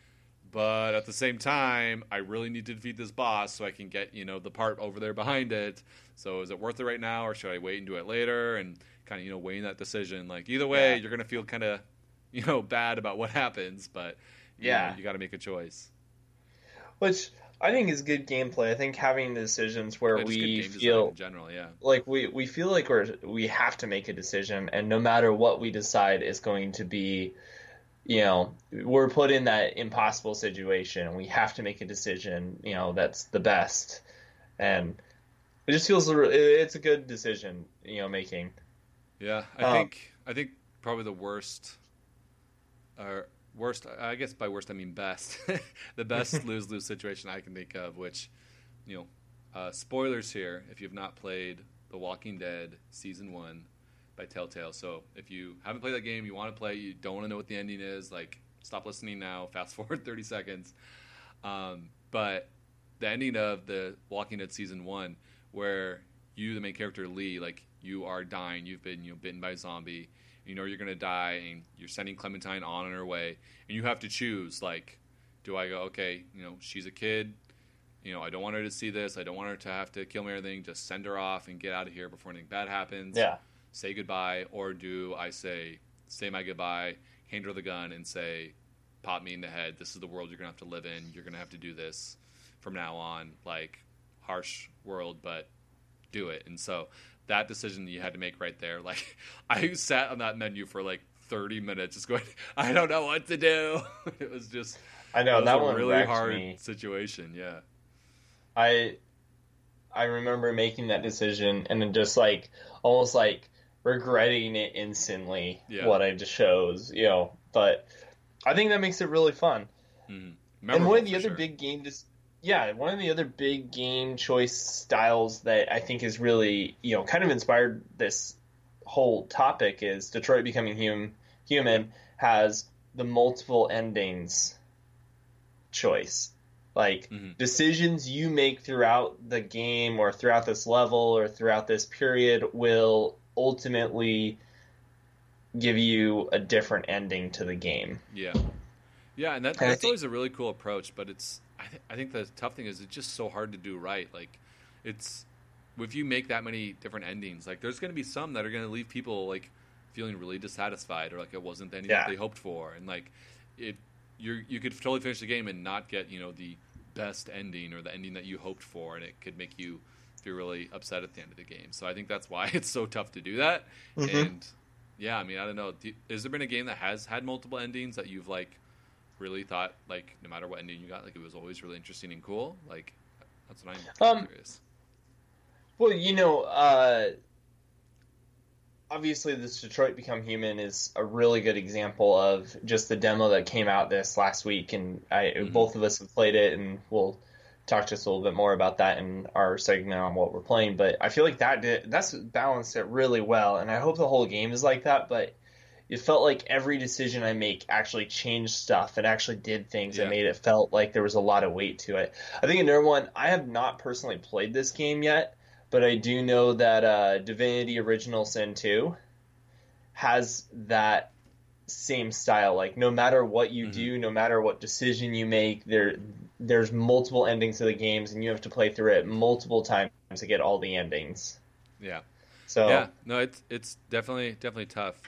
Speaker 1: but at the same time I really need to defeat this boss so I can get you know the part over there behind it so is it worth it right now or should I wait and do it later and kind of you know weighing that decision like either way
Speaker 2: Yeah.
Speaker 1: you're gonna feel kind of you know bad about what happens but you
Speaker 2: Yeah.
Speaker 1: know, you got to make a choice
Speaker 2: which I think it's good gameplay. I think having decisions where
Speaker 1: Yeah,
Speaker 2: we feel
Speaker 1: in general yeah
Speaker 2: like we we feel like we're we have to make a decision, and no matter what we decide is going to be, you know, we're put in that impossible situation. We have to make a decision. You know, that's the best, and it just feels it's a good decision. You know, making.
Speaker 1: Yeah, I
Speaker 2: Um,
Speaker 1: think I think probably the worst, or worst. I guess by worst I mean best. the best lose lose situation I can think of, which, you know, uh, spoilers here. If you've not played The Walking Dead season one by Telltale, so if you haven't played that game, you want to play, you don't want to know what the ending is, like stop listening now. Fast forward thirty seconds. Um, but the ending of the Walking Dead season one, where you, the main character Lee, like you are dying, you've been you know bitten by a zombie, you know you're gonna die, and you're sending Clementine on her way, and you have to choose like, do I go okay, you know she's a kid, you know I don't want her to see this, I don't want her to have to kill me or anything, just send her off and get out of here before anything bad happens,
Speaker 2: Yeah.
Speaker 1: say goodbye, or do I say say my goodbye, hand her the gun, and say, pop me in the head. This is the world you're gonna have to live in. You're gonna have to do this from now on. Like harsh world, but do it. And so that decision you had to make right there, like I sat on that menu for like 30 minutes, just going, I don't know what to do. it was just
Speaker 2: I know
Speaker 1: was
Speaker 2: that
Speaker 1: a
Speaker 2: one
Speaker 1: really hard
Speaker 2: me.
Speaker 1: situation. Yeah,
Speaker 2: I I remember making that decision and then just like almost like regretting it instantly
Speaker 1: Yeah.
Speaker 2: what I just chose, you know. But I think that makes it really fun.
Speaker 1: mm
Speaker 2: and one of the other
Speaker 1: sure.
Speaker 2: big game dis- yeah, one of the other big game choice styles that I think is really, you know, kind of inspired this whole topic is Detroit Becoming Hum- Human has the multiple endings choice. Like
Speaker 1: Mhm.
Speaker 2: decisions you make throughout the game or throughout this level or throughout this period will ultimately give you a different ending to the game.
Speaker 1: Yeah, yeah, and that,
Speaker 2: And
Speaker 1: that's
Speaker 2: think-
Speaker 1: always a really cool approach. But it's I, th- I think the tough thing is it's just so hard to do right. Like it's if you make that many different endings, like there's going to be some that are going to leave people like feeling really dissatisfied or like it wasn't ending
Speaker 2: Yeah.
Speaker 1: they hoped for, and like it you you could totally finish the game and not get you know the best ending or the ending that you hoped for, and it could make you feel really upset at the end of the game. So I think that's why it's so tough to do that.
Speaker 2: Mhm.
Speaker 1: And yeah, I mean, I don't know. Has there been a game that has had multiple endings that you've like really thought like no matter what ending you got, like it was always really interesting and cool? Like that's what I'm
Speaker 2: Um,
Speaker 1: curious.
Speaker 2: Well, you know, uh, obviously, this Detroit Become Human is a really good example of just the demo that came out this last week, and I
Speaker 1: Mhm.
Speaker 2: both of us have played it, and we'll talk just a little bit more about that in our segment on what we're playing. But I feel like that did that's balanced it really well, and I hope the whole game is like that. But it felt like every decision I make actually changed stuff and actually did things
Speaker 1: Yeah.
Speaker 2: and made it felt like there was a lot of weight to it. I think another one I have not personally played this game yet, but I do know that uh, Divinity Original Sin 2 has that same style. Like no matter what you
Speaker 1: Mhm.
Speaker 2: do, no matter what decision you make, there there's multiple endings to the games, and you have to play through it multiple times to get all the endings.
Speaker 1: Yeah.
Speaker 2: So
Speaker 1: Yeah, no, it's it's definitely definitely tough.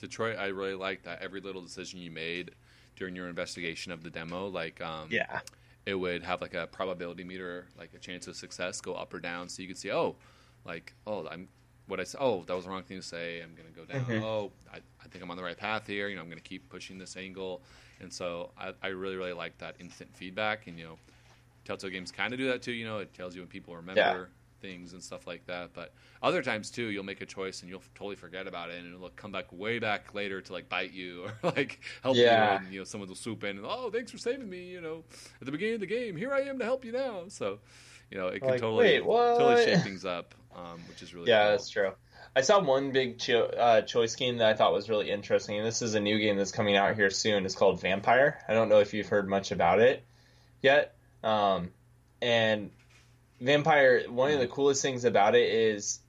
Speaker 1: Detroit, I really like that every little decision you made during your investigation of the demo, like um,
Speaker 2: yeah,
Speaker 1: it would have like a probability meter, like a chance of success, go up or down, so you could see, oh, like oh, I'm what I said. Oh, that was the wrong thing to say. I'm gonna go down.
Speaker 2: Mhm.
Speaker 1: Oh, I, I think I'm on the right path here. You know, I'm gonna keep pushing this angle, and so I, I really really like that instant feedback. And you know, Telltale games kind of do that too. You know, it tells you when people remember. Things and stuff like that. But other times too, you'll make a choice and you'll totally forget about it, and it'll come back way back later to like bite you or like help
Speaker 2: Yeah.
Speaker 1: you. And you know, someone will swoop in and oh, thanks for saving me. You know, at the beginning of the game, here I am to help you now. So, you know, it can
Speaker 2: Like,
Speaker 1: totally
Speaker 2: wait,
Speaker 1: totally shape things up, um, which is really
Speaker 2: yeah,
Speaker 1: cool.
Speaker 2: that's true. I saw one big cho- uh, choice game that I thought was really interesting, and this is a new game that's coming out here soon. It's called Vampyr. I don't know if you've heard much about it yet. Um, and Vampyr, one of the mm. coolest things about it is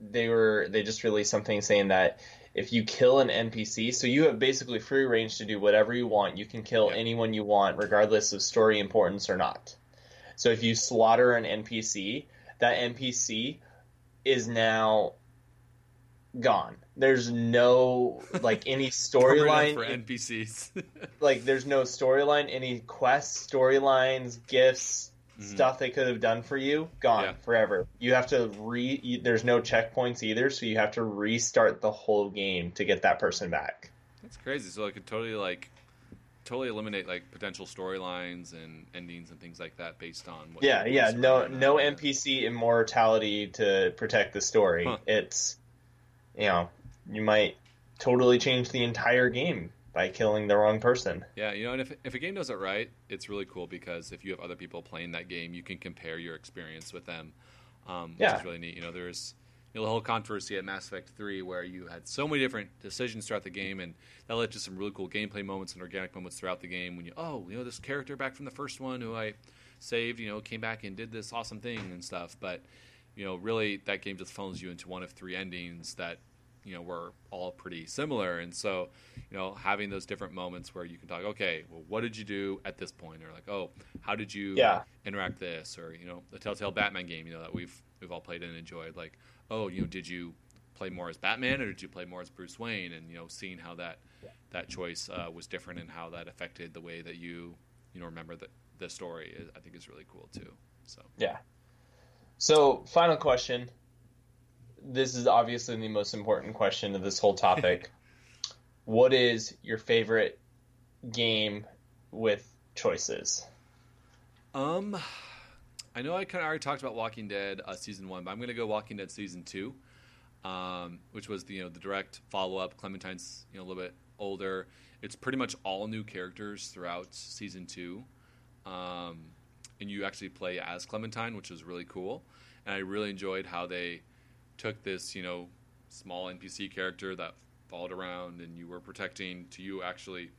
Speaker 2: they were they just released something saying that if you kill an NPC, so you have basically free range to do whatever you want. You can kill
Speaker 1: Yeah.
Speaker 2: anyone you want, regardless of story importance or not. So if you slaughter an NPC, that NPC is now gone. There's no like any storyline
Speaker 1: for NPCs.
Speaker 2: like there's no storyline, any quests, storylines, gifts,
Speaker 1: Mhm.
Speaker 2: stuff they could have done for you, gone
Speaker 1: Yeah.
Speaker 2: forever. You have to re. You, there's no checkpoints either, so you have to restart the whole game to get that person back.
Speaker 1: That's crazy. So it could totally like totally eliminate like potential storylines and endings and things like that based on what
Speaker 2: Yeah, yeah. No, no. NPC immortality to protect the story.
Speaker 1: Huh.
Speaker 2: It's, you know, you might totally change the entire game by killing the wrong person.
Speaker 1: Yeah, you know, and if if a game does it right, it's really cool because if you have other people playing that game, you can compare your experience with them, um, which
Speaker 2: Yeah.
Speaker 1: is really neat. You know, there's you know, the whole controversy at Mass Effect 3 where you had so many different decisions throughout the game, and that led to some really cool gameplay moments and organic moments throughout the game. When you, oh, you know, this character back from the first one who I saved, you know, came back and did this awesome thing and stuff. But you know, really, that game just funnels you into one of three endings that you know were all pretty similar, and so you know, having those different moments where you can talk, okay, well, what did you do at this point, or like, oh, how did you
Speaker 2: Yeah.
Speaker 1: interact this, or you know, the Telltale Batman game, you know, that we've we've all played and enjoyed, like, oh, you know, did you play more as Batman or did you play more as Bruce Wayne, and you know, seeing how that that choice uh, was different and how that affected the way that you you know remember the the story, is, I think is really cool too. So
Speaker 2: Yeah. So, final question. This is obviously the most important question of this whole topic. what is your favorite game with choices?
Speaker 1: Um, I know I kind of already talked about Walking Dead uh, season one, but I'm going to go Walking Dead season two, um, which was the you know the direct follow up. Clementine's you know a little bit older. It's pretty much all new characters throughout season two, um, and you actually play as Clementine, which is really cool. And I really enjoyed how they took this you know small NPC character that followed around, and you were protecting to you actually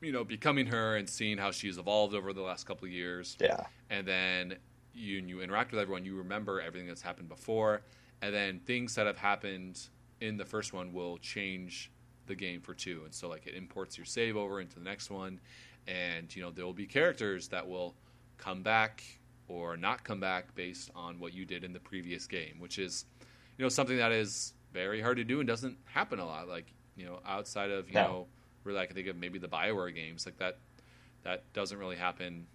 Speaker 1: you know, becoming her and seeing how she's evolved over the last couple of years.
Speaker 2: Yeah.
Speaker 1: And then you you interact with everyone, you remember everything that's happened before, and then things that have happened in the first one will change the game for two. And so like it imports your save over into the next one, and you know there will be characters that will come back or not come back based on what you did in the previous game, which is you know something that is very hard to do and doesn't happen a lot. Like you know outside of you
Speaker 2: No.
Speaker 1: know really I can think of maybe the Bioware games like that that doesn't really happen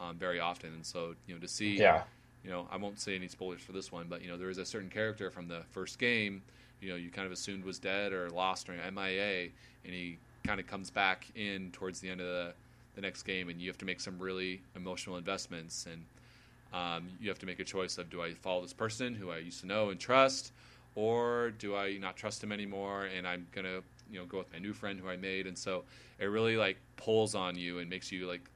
Speaker 1: um, very often. And so you know to see
Speaker 2: Yeah.
Speaker 1: you know I won't say any spoilers for this one, but you know there is a certain character from the first game you know you kind of assumed was dead or lost or MIA, and he kind of comes back in towards the end of the the next game, and you have to make some really emotional investments and um, you have to make a choice of do I follow this person who I used to know and trust, or do I not trust him anymore and I'm gonna you know go with my new friend who I made, and so it really like pulls on you and makes you like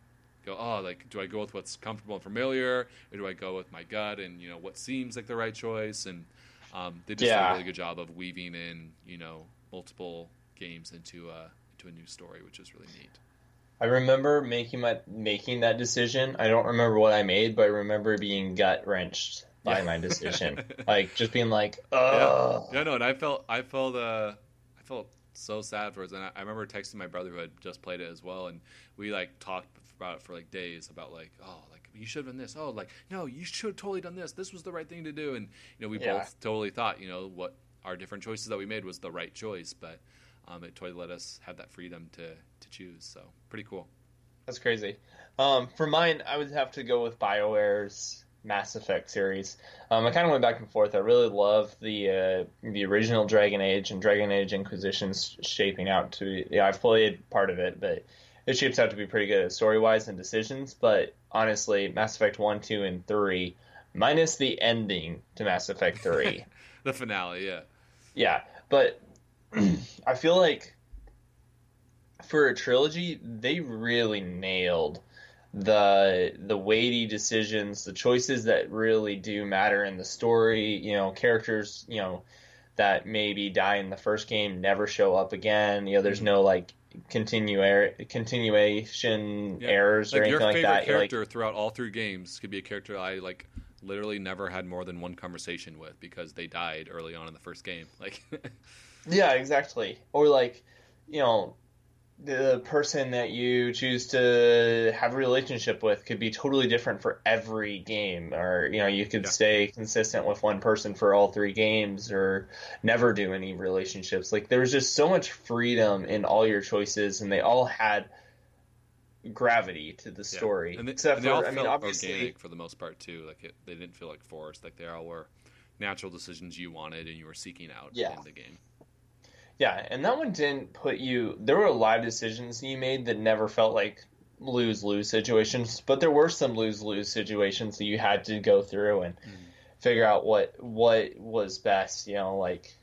Speaker 1: go oh like do I go with what's comfortable and familiar, or do I go with my gut and you know what seems like the right choice, and um, they just did a really good job of weaving in you know multiple games into uh, into a new story, which is really neat.
Speaker 2: I remember making my making that decision. I don't remember what I made, but I remember being gut wrenched by yeah. my decision. like just being like, oh
Speaker 1: yeah. yeah, no, and I felt I felt uh I felt so sad for it. And I, I remember texting my brother who had just played it as well, and we like talked about it for like days about like oh like you should have done this oh like no you should have totally done this this was the right thing to do and you know we yeah. both totally thought you know what our different choices that we made was the right choice but um, it totally let us have that freedom to to choose so pretty cool
Speaker 2: that's crazy um, for mine i would have to go with bioware's Mass Effect series. Um, I kind of went back and forth. I really love the uh, the original Dragon Age and Dragon Age Inquisition's shaping out to. Yeah, I've played part of it, but it shapes out to be pretty good story wise and decisions. But honestly, Mass Effect one, two, and three, minus the ending to Mass Effect three,
Speaker 1: the finale, yeah,
Speaker 2: yeah. But I feel like for a trilogy, they really nailed the the weighty decisions, the choices that really do matter in the story. You know, characters, you know, that maybe die in the first game never show up again. You know, there's mm-hmm. no like continuation yeah. errors like or anything like that.
Speaker 1: Your favorite character like, throughout all three games could be a character I like literally never had more than one conversation with because they died early on in the first game. Like,
Speaker 2: yeah, exactly. Or like, you know, the person that you choose to have a relationship with could be totally different for every game or you know you could yeah. stay consistent with one person for all three games or never do any relationships like there was just so much freedom in all your choices and they all had gravity to the story
Speaker 1: yeah. and they, except and they for all I mean obviously organic for the most part too like it, they didn't feel like forced like they all were natural decisions you wanted and you were seeking out yeah. in the game
Speaker 2: yeah, and that one didn't put you. There were a lot of decisions you made that never felt like lose lose situations, but there were some lose lose situations that you had to go through and mm. figure out what what was best. You know, like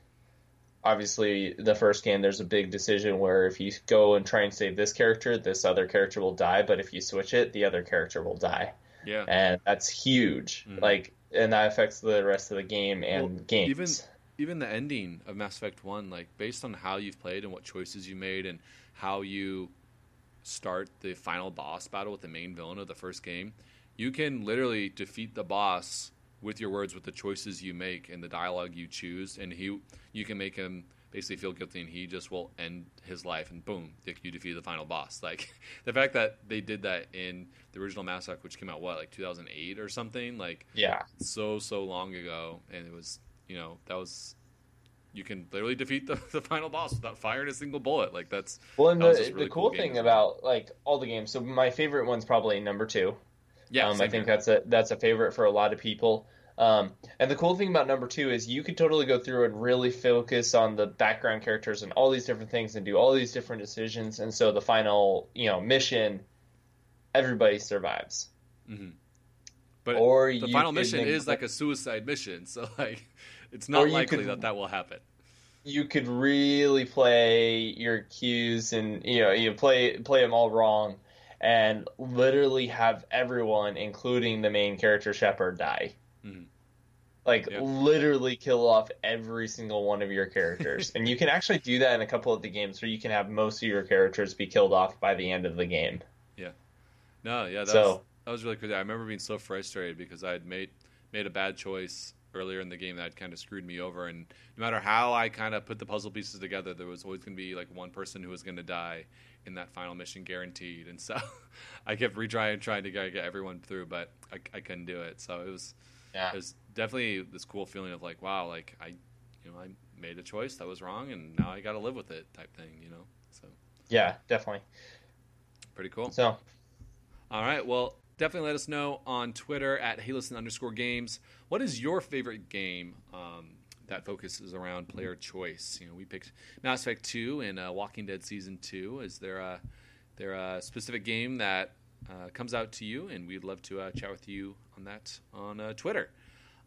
Speaker 2: obviously the first game there's a big decision where if you go and try and save this character, this other character will die, but if you switch it, the other character will die.
Speaker 1: Yeah,
Speaker 2: and that's huge. Mm. Like, and that affects the rest of the game and well, games.
Speaker 1: Even even the ending of Mass Effect One, like based on how you've played and what choices you made and how you start the final boss battle with the main villain of the first game, you can literally defeat the boss with your words, with the choices you make and the dialogue you choose, and he you can make him basically feel guilty, and he just will end his life, and boom, you defeat the final boss. Like the fact that they did that in the original Mass Effect, which came out what like 2008 or something, like
Speaker 2: yeah,
Speaker 1: so so long ago, and it was you know that was you can literally defeat the, the final boss without firing a single bullet. Like that's
Speaker 2: well, and the, really the cool, cool thing about like all the games. So my favorite one's probably number two. Yeah, um, I think here. that's a that's a favorite for a lot of people. Um, and the cool thing about number two is you could totally go through and really focus on the background characters and all these different things and do all these different decisions. And so the final, you know, mission, everybody survives.
Speaker 1: Mm-hmm. But or the final mission is like a suicide mission, so like it's not likely could, that that will happen.
Speaker 2: You could really play your cues and you know you play play them all wrong, and literally have everyone, including the main character Shepard, die. Mm-hmm. Like literally kill off every single one of your characters, and you can actually do that in a couple of the games where you can have most of your characters be killed off by the end of the game.
Speaker 1: Yeah. No, yeah, that so, was that was really crazy. I remember being so frustrated because I had made made a bad choice earlier in the game that kind of screwed me over. And no matter how I kind of put the puzzle pieces together, there was always going to be like one person who was going to die in that final mission, guaranteed. And so I kept retrying, trying to get everyone through, but I, I couldn't do it. So it was, yeah. it was definitely this cool feeling of like, wow, like I, you know, I made a choice that was wrong, and now I got to live with it, type thing. You know, so
Speaker 2: yeah, definitely,
Speaker 1: pretty cool.
Speaker 2: So,
Speaker 1: all right, well definitely let us know on Twitter at HeyListen underscore games. What is your favorite game um, that focuses around player choice? You know, we picked Mass Effect 2 and uh, Walking Dead Season 2. Is there a, there a specific game that uh, comes out to you? And we'd love to uh, chat with you on that on uh, Twitter.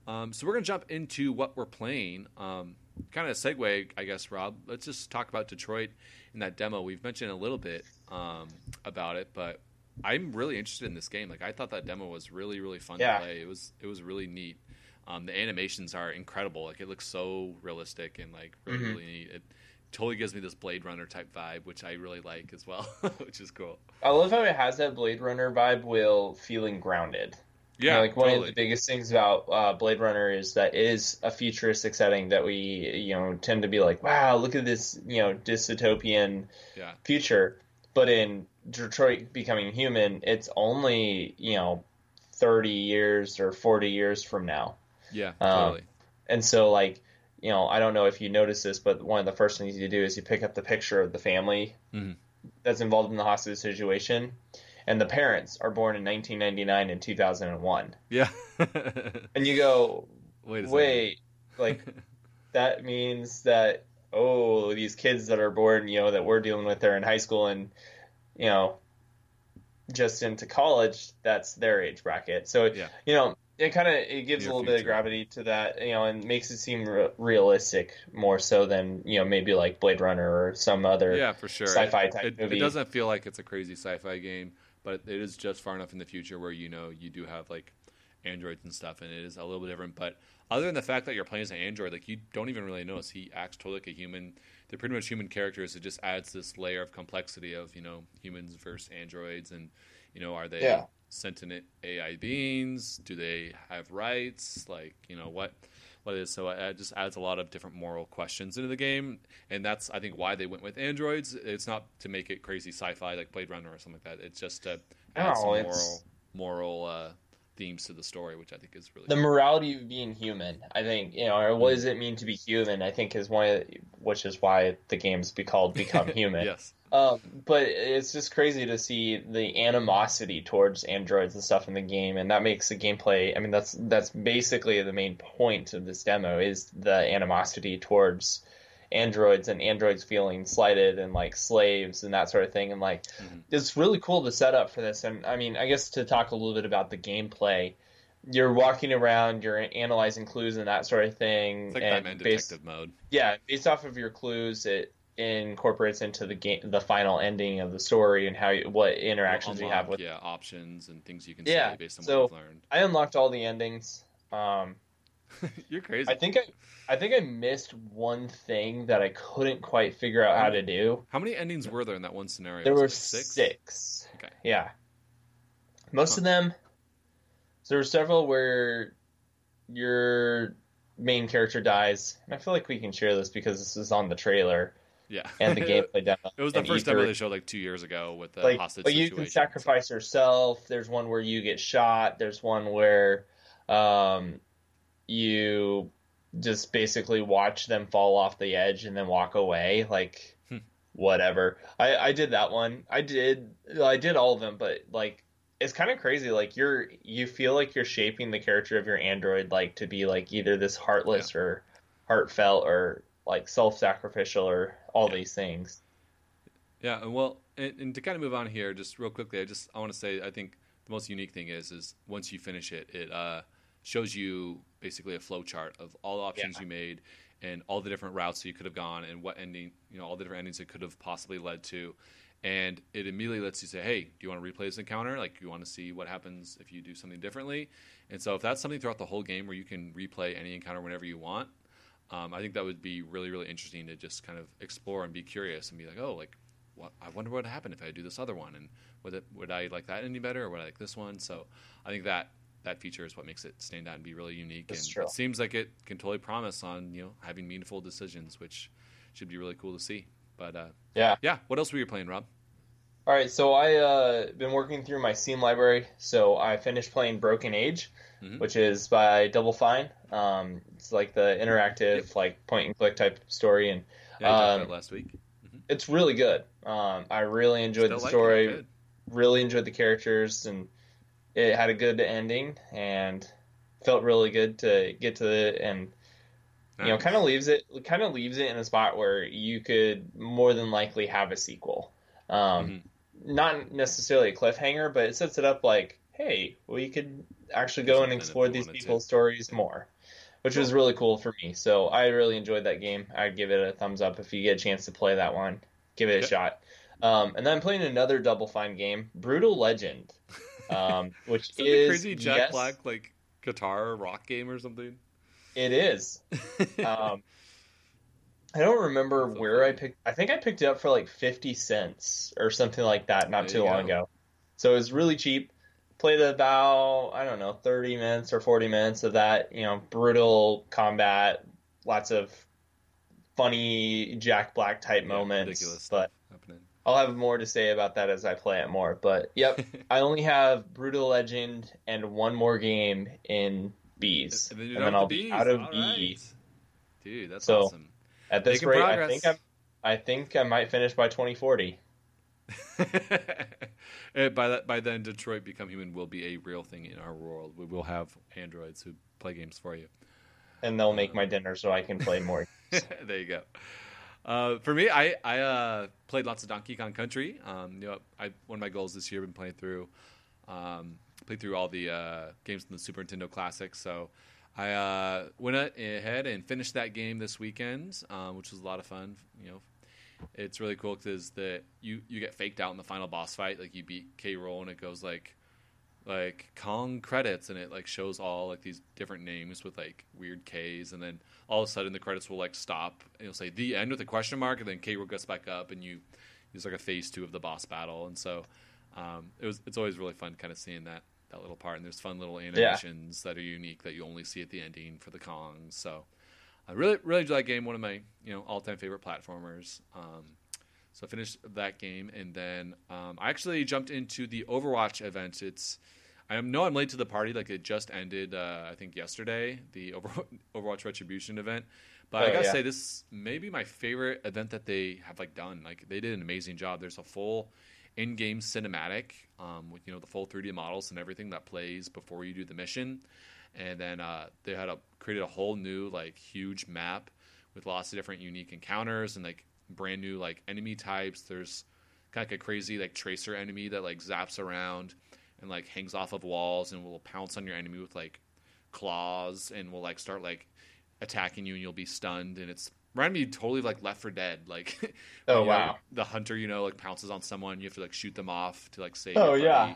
Speaker 1: Um, so we're going to jump into what we're playing. Um, kind of a segue, I guess, Rob. Let's just talk about Detroit in that demo. We've mentioned a little bit um, about it, but I'm really interested in this game. Like I thought that demo was really really fun yeah. to play. It was it was really neat. Um, the animations are incredible. Like it looks so realistic and like really mm-hmm. really neat. It totally gives me this Blade Runner type vibe, which I really like as well, which is cool.
Speaker 2: I love how it has that Blade Runner vibe while feeling grounded.
Speaker 1: Yeah,
Speaker 2: you know, like one
Speaker 1: totally.
Speaker 2: of the biggest things about uh, Blade Runner is that it is a futuristic setting that we you know tend to be like, wow, look at this you know dystopian
Speaker 1: yeah.
Speaker 2: future. But in Detroit Becoming Human, it's only you know thirty years or forty years from now.
Speaker 1: Yeah,
Speaker 2: Um,
Speaker 1: totally.
Speaker 2: And so, like, you know, I don't know if you notice this, but one of the first things you do is you pick up the picture of the family
Speaker 1: Mhm.
Speaker 2: that's involved in the hostage situation. And the parents are born in 1999 and 2001.
Speaker 1: yeah.
Speaker 2: And you go,
Speaker 1: Wait a
Speaker 2: wait, like, that means that, oh, these kids that are born, you know, that we're dealing with, they're in high school and, you know, just into college, that's their age bracket. So,
Speaker 1: Yeah.
Speaker 2: you know, it kind of it gives
Speaker 1: Near
Speaker 2: a little bit of gravity to that, you know, and makes it seem re- realistic more so than you know maybe like Blade Runner or some other
Speaker 1: Yeah, for sure.
Speaker 2: sci-fi type
Speaker 1: it,
Speaker 2: movie.
Speaker 1: It doesn't feel like it's a crazy sci-fi game, but it is just far enough in the future where you know you do have like androids and stuff, and it is a little bit different. But other than the fact that you're playing as an android, like you don't even really notice he acts totally like a human. They're pretty much human characters. It just adds this layer of complexity of you know humans versus androids, and you know are they
Speaker 2: Yeah.
Speaker 1: sentient AI beings? Do they have rights? Like you know what what it is. So it just adds a lot of different moral questions into the game, and that's I think why they went with androids. It's not to make it crazy sci-fi like Blade Runner or something like that. It's just to add
Speaker 2: No,
Speaker 1: some moral moral uh, themes to the story, which I think is really
Speaker 2: the morality of being human. I think you know, or what does it mean to be human? I think is one, of, which is why the game's be called Become Human.
Speaker 1: yes.
Speaker 2: Um, but it's just crazy to see the animosity towards androids and stuff in the game, and that makes the gameplay. I mean, that's that's basically the main point of this demo is the animosity towards androids and androids feeling slighted and like slaves and that sort of thing. And like,
Speaker 1: Mhm.
Speaker 2: it's really cool to set up for this. And I mean, I guess to talk a little bit about the gameplay. You're walking around, you're analyzing clues and that sort of thing.
Speaker 1: It's like
Speaker 2: and
Speaker 1: Batman
Speaker 2: based-
Speaker 1: detective mode.
Speaker 2: yeah, based off of your clues, it incorporates into the game the final ending of the story and how you, what interactions you
Speaker 1: Unlock,
Speaker 2: have with.
Speaker 1: yeah options and things you can
Speaker 2: Yeah,
Speaker 1: say based on
Speaker 2: so-
Speaker 1: what you've learned.
Speaker 2: I unlocked all the endings. Um,
Speaker 1: You're crazy.
Speaker 2: I think I, I think I missed one thing that I couldn't quite figure out how to do.
Speaker 1: How many endings were there in that one scenario?
Speaker 2: There were
Speaker 1: six.
Speaker 2: six.
Speaker 1: Okay.
Speaker 2: Yeah. Most of them. So there were several where your main character dies, and I feel like we can share this because this is on the trailer
Speaker 1: Yeah.
Speaker 2: and the gameplay demo.
Speaker 1: it was the first
Speaker 2: either-
Speaker 1: demo they showed like two years ago with the
Speaker 2: like,
Speaker 1: hostage
Speaker 2: like you
Speaker 1: situation.
Speaker 2: can sacrifice yourself. There's one where you get shot. There's one where um, you just basically watch them fall off the edge and then walk away. Like
Speaker 1: Hmm.
Speaker 2: whatever. I I did that one. I did I did all of them, but like it's kind of crazy. Like you're you feel like you're shaping the character of your android like to be like either this heartless or heartfelt or like self-sacrificial or all
Speaker 1: Yeah.
Speaker 2: these things.
Speaker 1: Yeah, and well, and, and to kind of move on here, just real quickly, I just I want to say I think the most unique thing is is once you finish it, it uh, shows you basically a flow chart of all the options
Speaker 2: Yeah.
Speaker 1: you made and all the different routes you could have gone and what ending, you know, all the different endings it could have possibly led to. And it immediately lets you say, "Hey, do you want to replay this encounter? Like, you want to see what happens if you do something differently?" And so, if that's something throughout the whole game where you can replay any encounter whenever you want, um, I think that would be really, really interesting to just kind of explore and be curious and be like, "Oh, like what, I wonder what would happen if I do this other one, and would it, would I like that any better, or would I like this one? So I think that that feature is what makes it stand out and be really unique.
Speaker 2: That's
Speaker 1: and
Speaker 2: true.
Speaker 1: it seems like it can totally promise on you know having meaningful decisions, which should be really cool to see. But uh,
Speaker 2: Yeah.
Speaker 1: yeah. What else were you playing, Rob?
Speaker 2: All right, so I uh been working through my Steam library. So I finished playing Broken Age,
Speaker 1: Mhm.
Speaker 2: which is by Double Fine. Um, it's like the interactive, like point and click type story, and
Speaker 1: Yeah,
Speaker 2: Um,
Speaker 1: last week.
Speaker 2: it's really good. Um, I really enjoyed
Speaker 1: Still
Speaker 2: the
Speaker 1: like it?
Speaker 2: story, really enjoyed the characters, and it had a good ending, and felt really good to get to it and you know kind of leaves it kind of leaves it in a spot where you could more than likely have a sequel. Um
Speaker 1: Mhm.
Speaker 2: not necessarily a cliffhanger but it sets it up like hey we could actually go and
Speaker 1: something
Speaker 2: explore these
Speaker 1: wanted to.
Speaker 2: people's stories more which was really cool for me. So i really enjoyed that game. I'd give it a thumbs up if you get a chance to play that one. Give it a shot. Um, and then i'm playing another double fine game brutal legend um, which
Speaker 1: Is that the
Speaker 2: is
Speaker 1: crazy Jack
Speaker 2: yes,
Speaker 1: Black like guitar rock game or something?
Speaker 2: it is um, I don't remember where I picked. I think I picked it up for like fifty cents or something like that not too long go. ago. So it was really cheap. Played about I don't know thirty minutes or forty minutes of that. You know, brutal combat, lots of funny Jack Black type yeah, moments. But happening. I'll have more to say about that as I play it more. But yep, I only have Brutal Legend and one more game in Bees,
Speaker 1: and then, and then I'll be out of Bees. Dude, that's
Speaker 2: so,
Speaker 1: awesome.
Speaker 2: At this Making rate, progress. I think I'm, I think I might finish by 2040.
Speaker 1: by that, by then, Detroit Become Human will be a real thing in our world. We will have androids who play games for you,
Speaker 2: and they'll make um, my dinner so I can play more.
Speaker 1: there you go. Uh, for me, I I uh, played lots of Donkey Kong Country. Um, you know, I, one of my goals this year been playing through, um, played through all the uh, games from the Super Nintendo Classic. So I uh, went ahead and finished that game this weekend, um, which was a lot of fun. You know, it's really cool because that you you get faked out in the final boss fight. Like you beat K. Rool and it goes like like Kong credits and it like shows all like these different names with like weird K's and then all of a sudden the credits will like stop and it'll say the end with a question mark and then K. Rool gets back up and you it's like a phase two of the boss battle and so um, it was it's always really fun kind of seeing that that little part. And there's fun little animations yeah. that are unique that you only see at the ending for the Kongs. So I really really enjoy that game. One of my you know all time favorite platformers. Um, so I finished that game, and then um, I actually jumped into the Overwatch event. It's I know I'm late to the party. Like it just ended, uh, I think yesterday, the Overwatch Retribution event. But oh, I gotta yeah. say, this may be my favorite event that they have like done. Like they did an amazing job. There's a full in-game cinematic um, with you know the full 3D models and everything that plays before you do the mission. And then uh, they had a, created a whole new like huge map with lots of different unique encounters and like brand new like enemy types. There's kind of like a crazy like tracer enemy that like zaps around and like hangs off of walls and will pounce on your enemy with like claws and will like start like attacking you and you'll be stunned and it's reminded me totally like Left 4 Dead. Like,
Speaker 2: oh wow,
Speaker 1: know, the hunter, you know, like pounces on someone, you have to like shoot them off to like save.
Speaker 2: Oh yeah.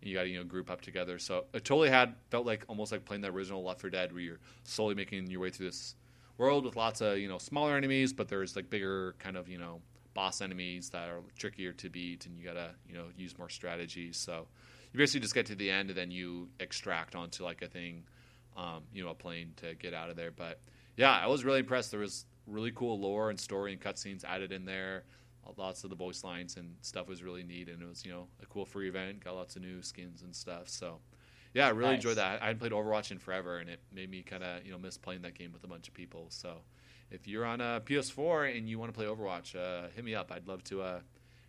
Speaker 2: And
Speaker 1: you got to you know group up together. So it totally had felt like almost like playing the original Left 4 Dead, where you're slowly making your way through this world with lots of you know smaller enemies, but there's like bigger kind of you know boss enemies that are trickier to beat, and you gotta you know use more strategies. So you basically just get to the end, and then you extract onto like a thing, um, you know, a plane to get out of there. But yeah, I was really impressed. There was really cool lore and story and cutscenes added in there. Lots of the voice lines and stuff was really neat, and it was you know a cool free event. Got lots of new skins and stuff. So yeah, I really nice. enjoyed that. I hadn't played Overwatch in forever, and it made me kind of you know miss playing that game with a bunch of people. So if you're on a PS4 and you want to play Overwatch, uh, hit me up. I'd love to uh,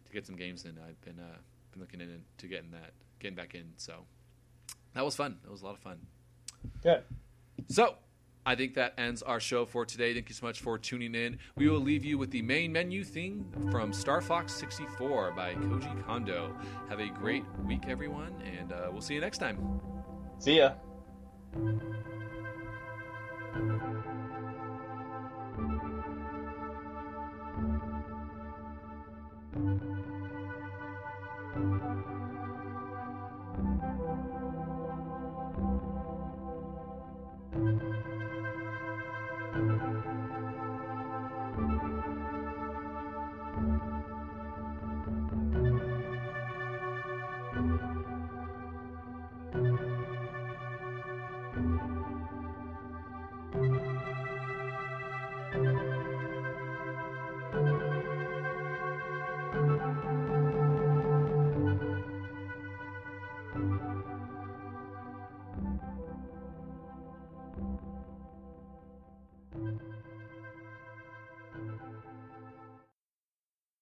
Speaker 1: to get some games in. I've been uh, been looking into getting that getting back in. So that was fun. It was a lot of fun.
Speaker 2: Good.
Speaker 1: So I think that ends our show for today. Thank you so much for tuning in. We will leave you with the main menu theme from Star Fox 64 by Koji Kondo. Have a great week, everyone, and uh, we'll see you next time.
Speaker 2: See ya.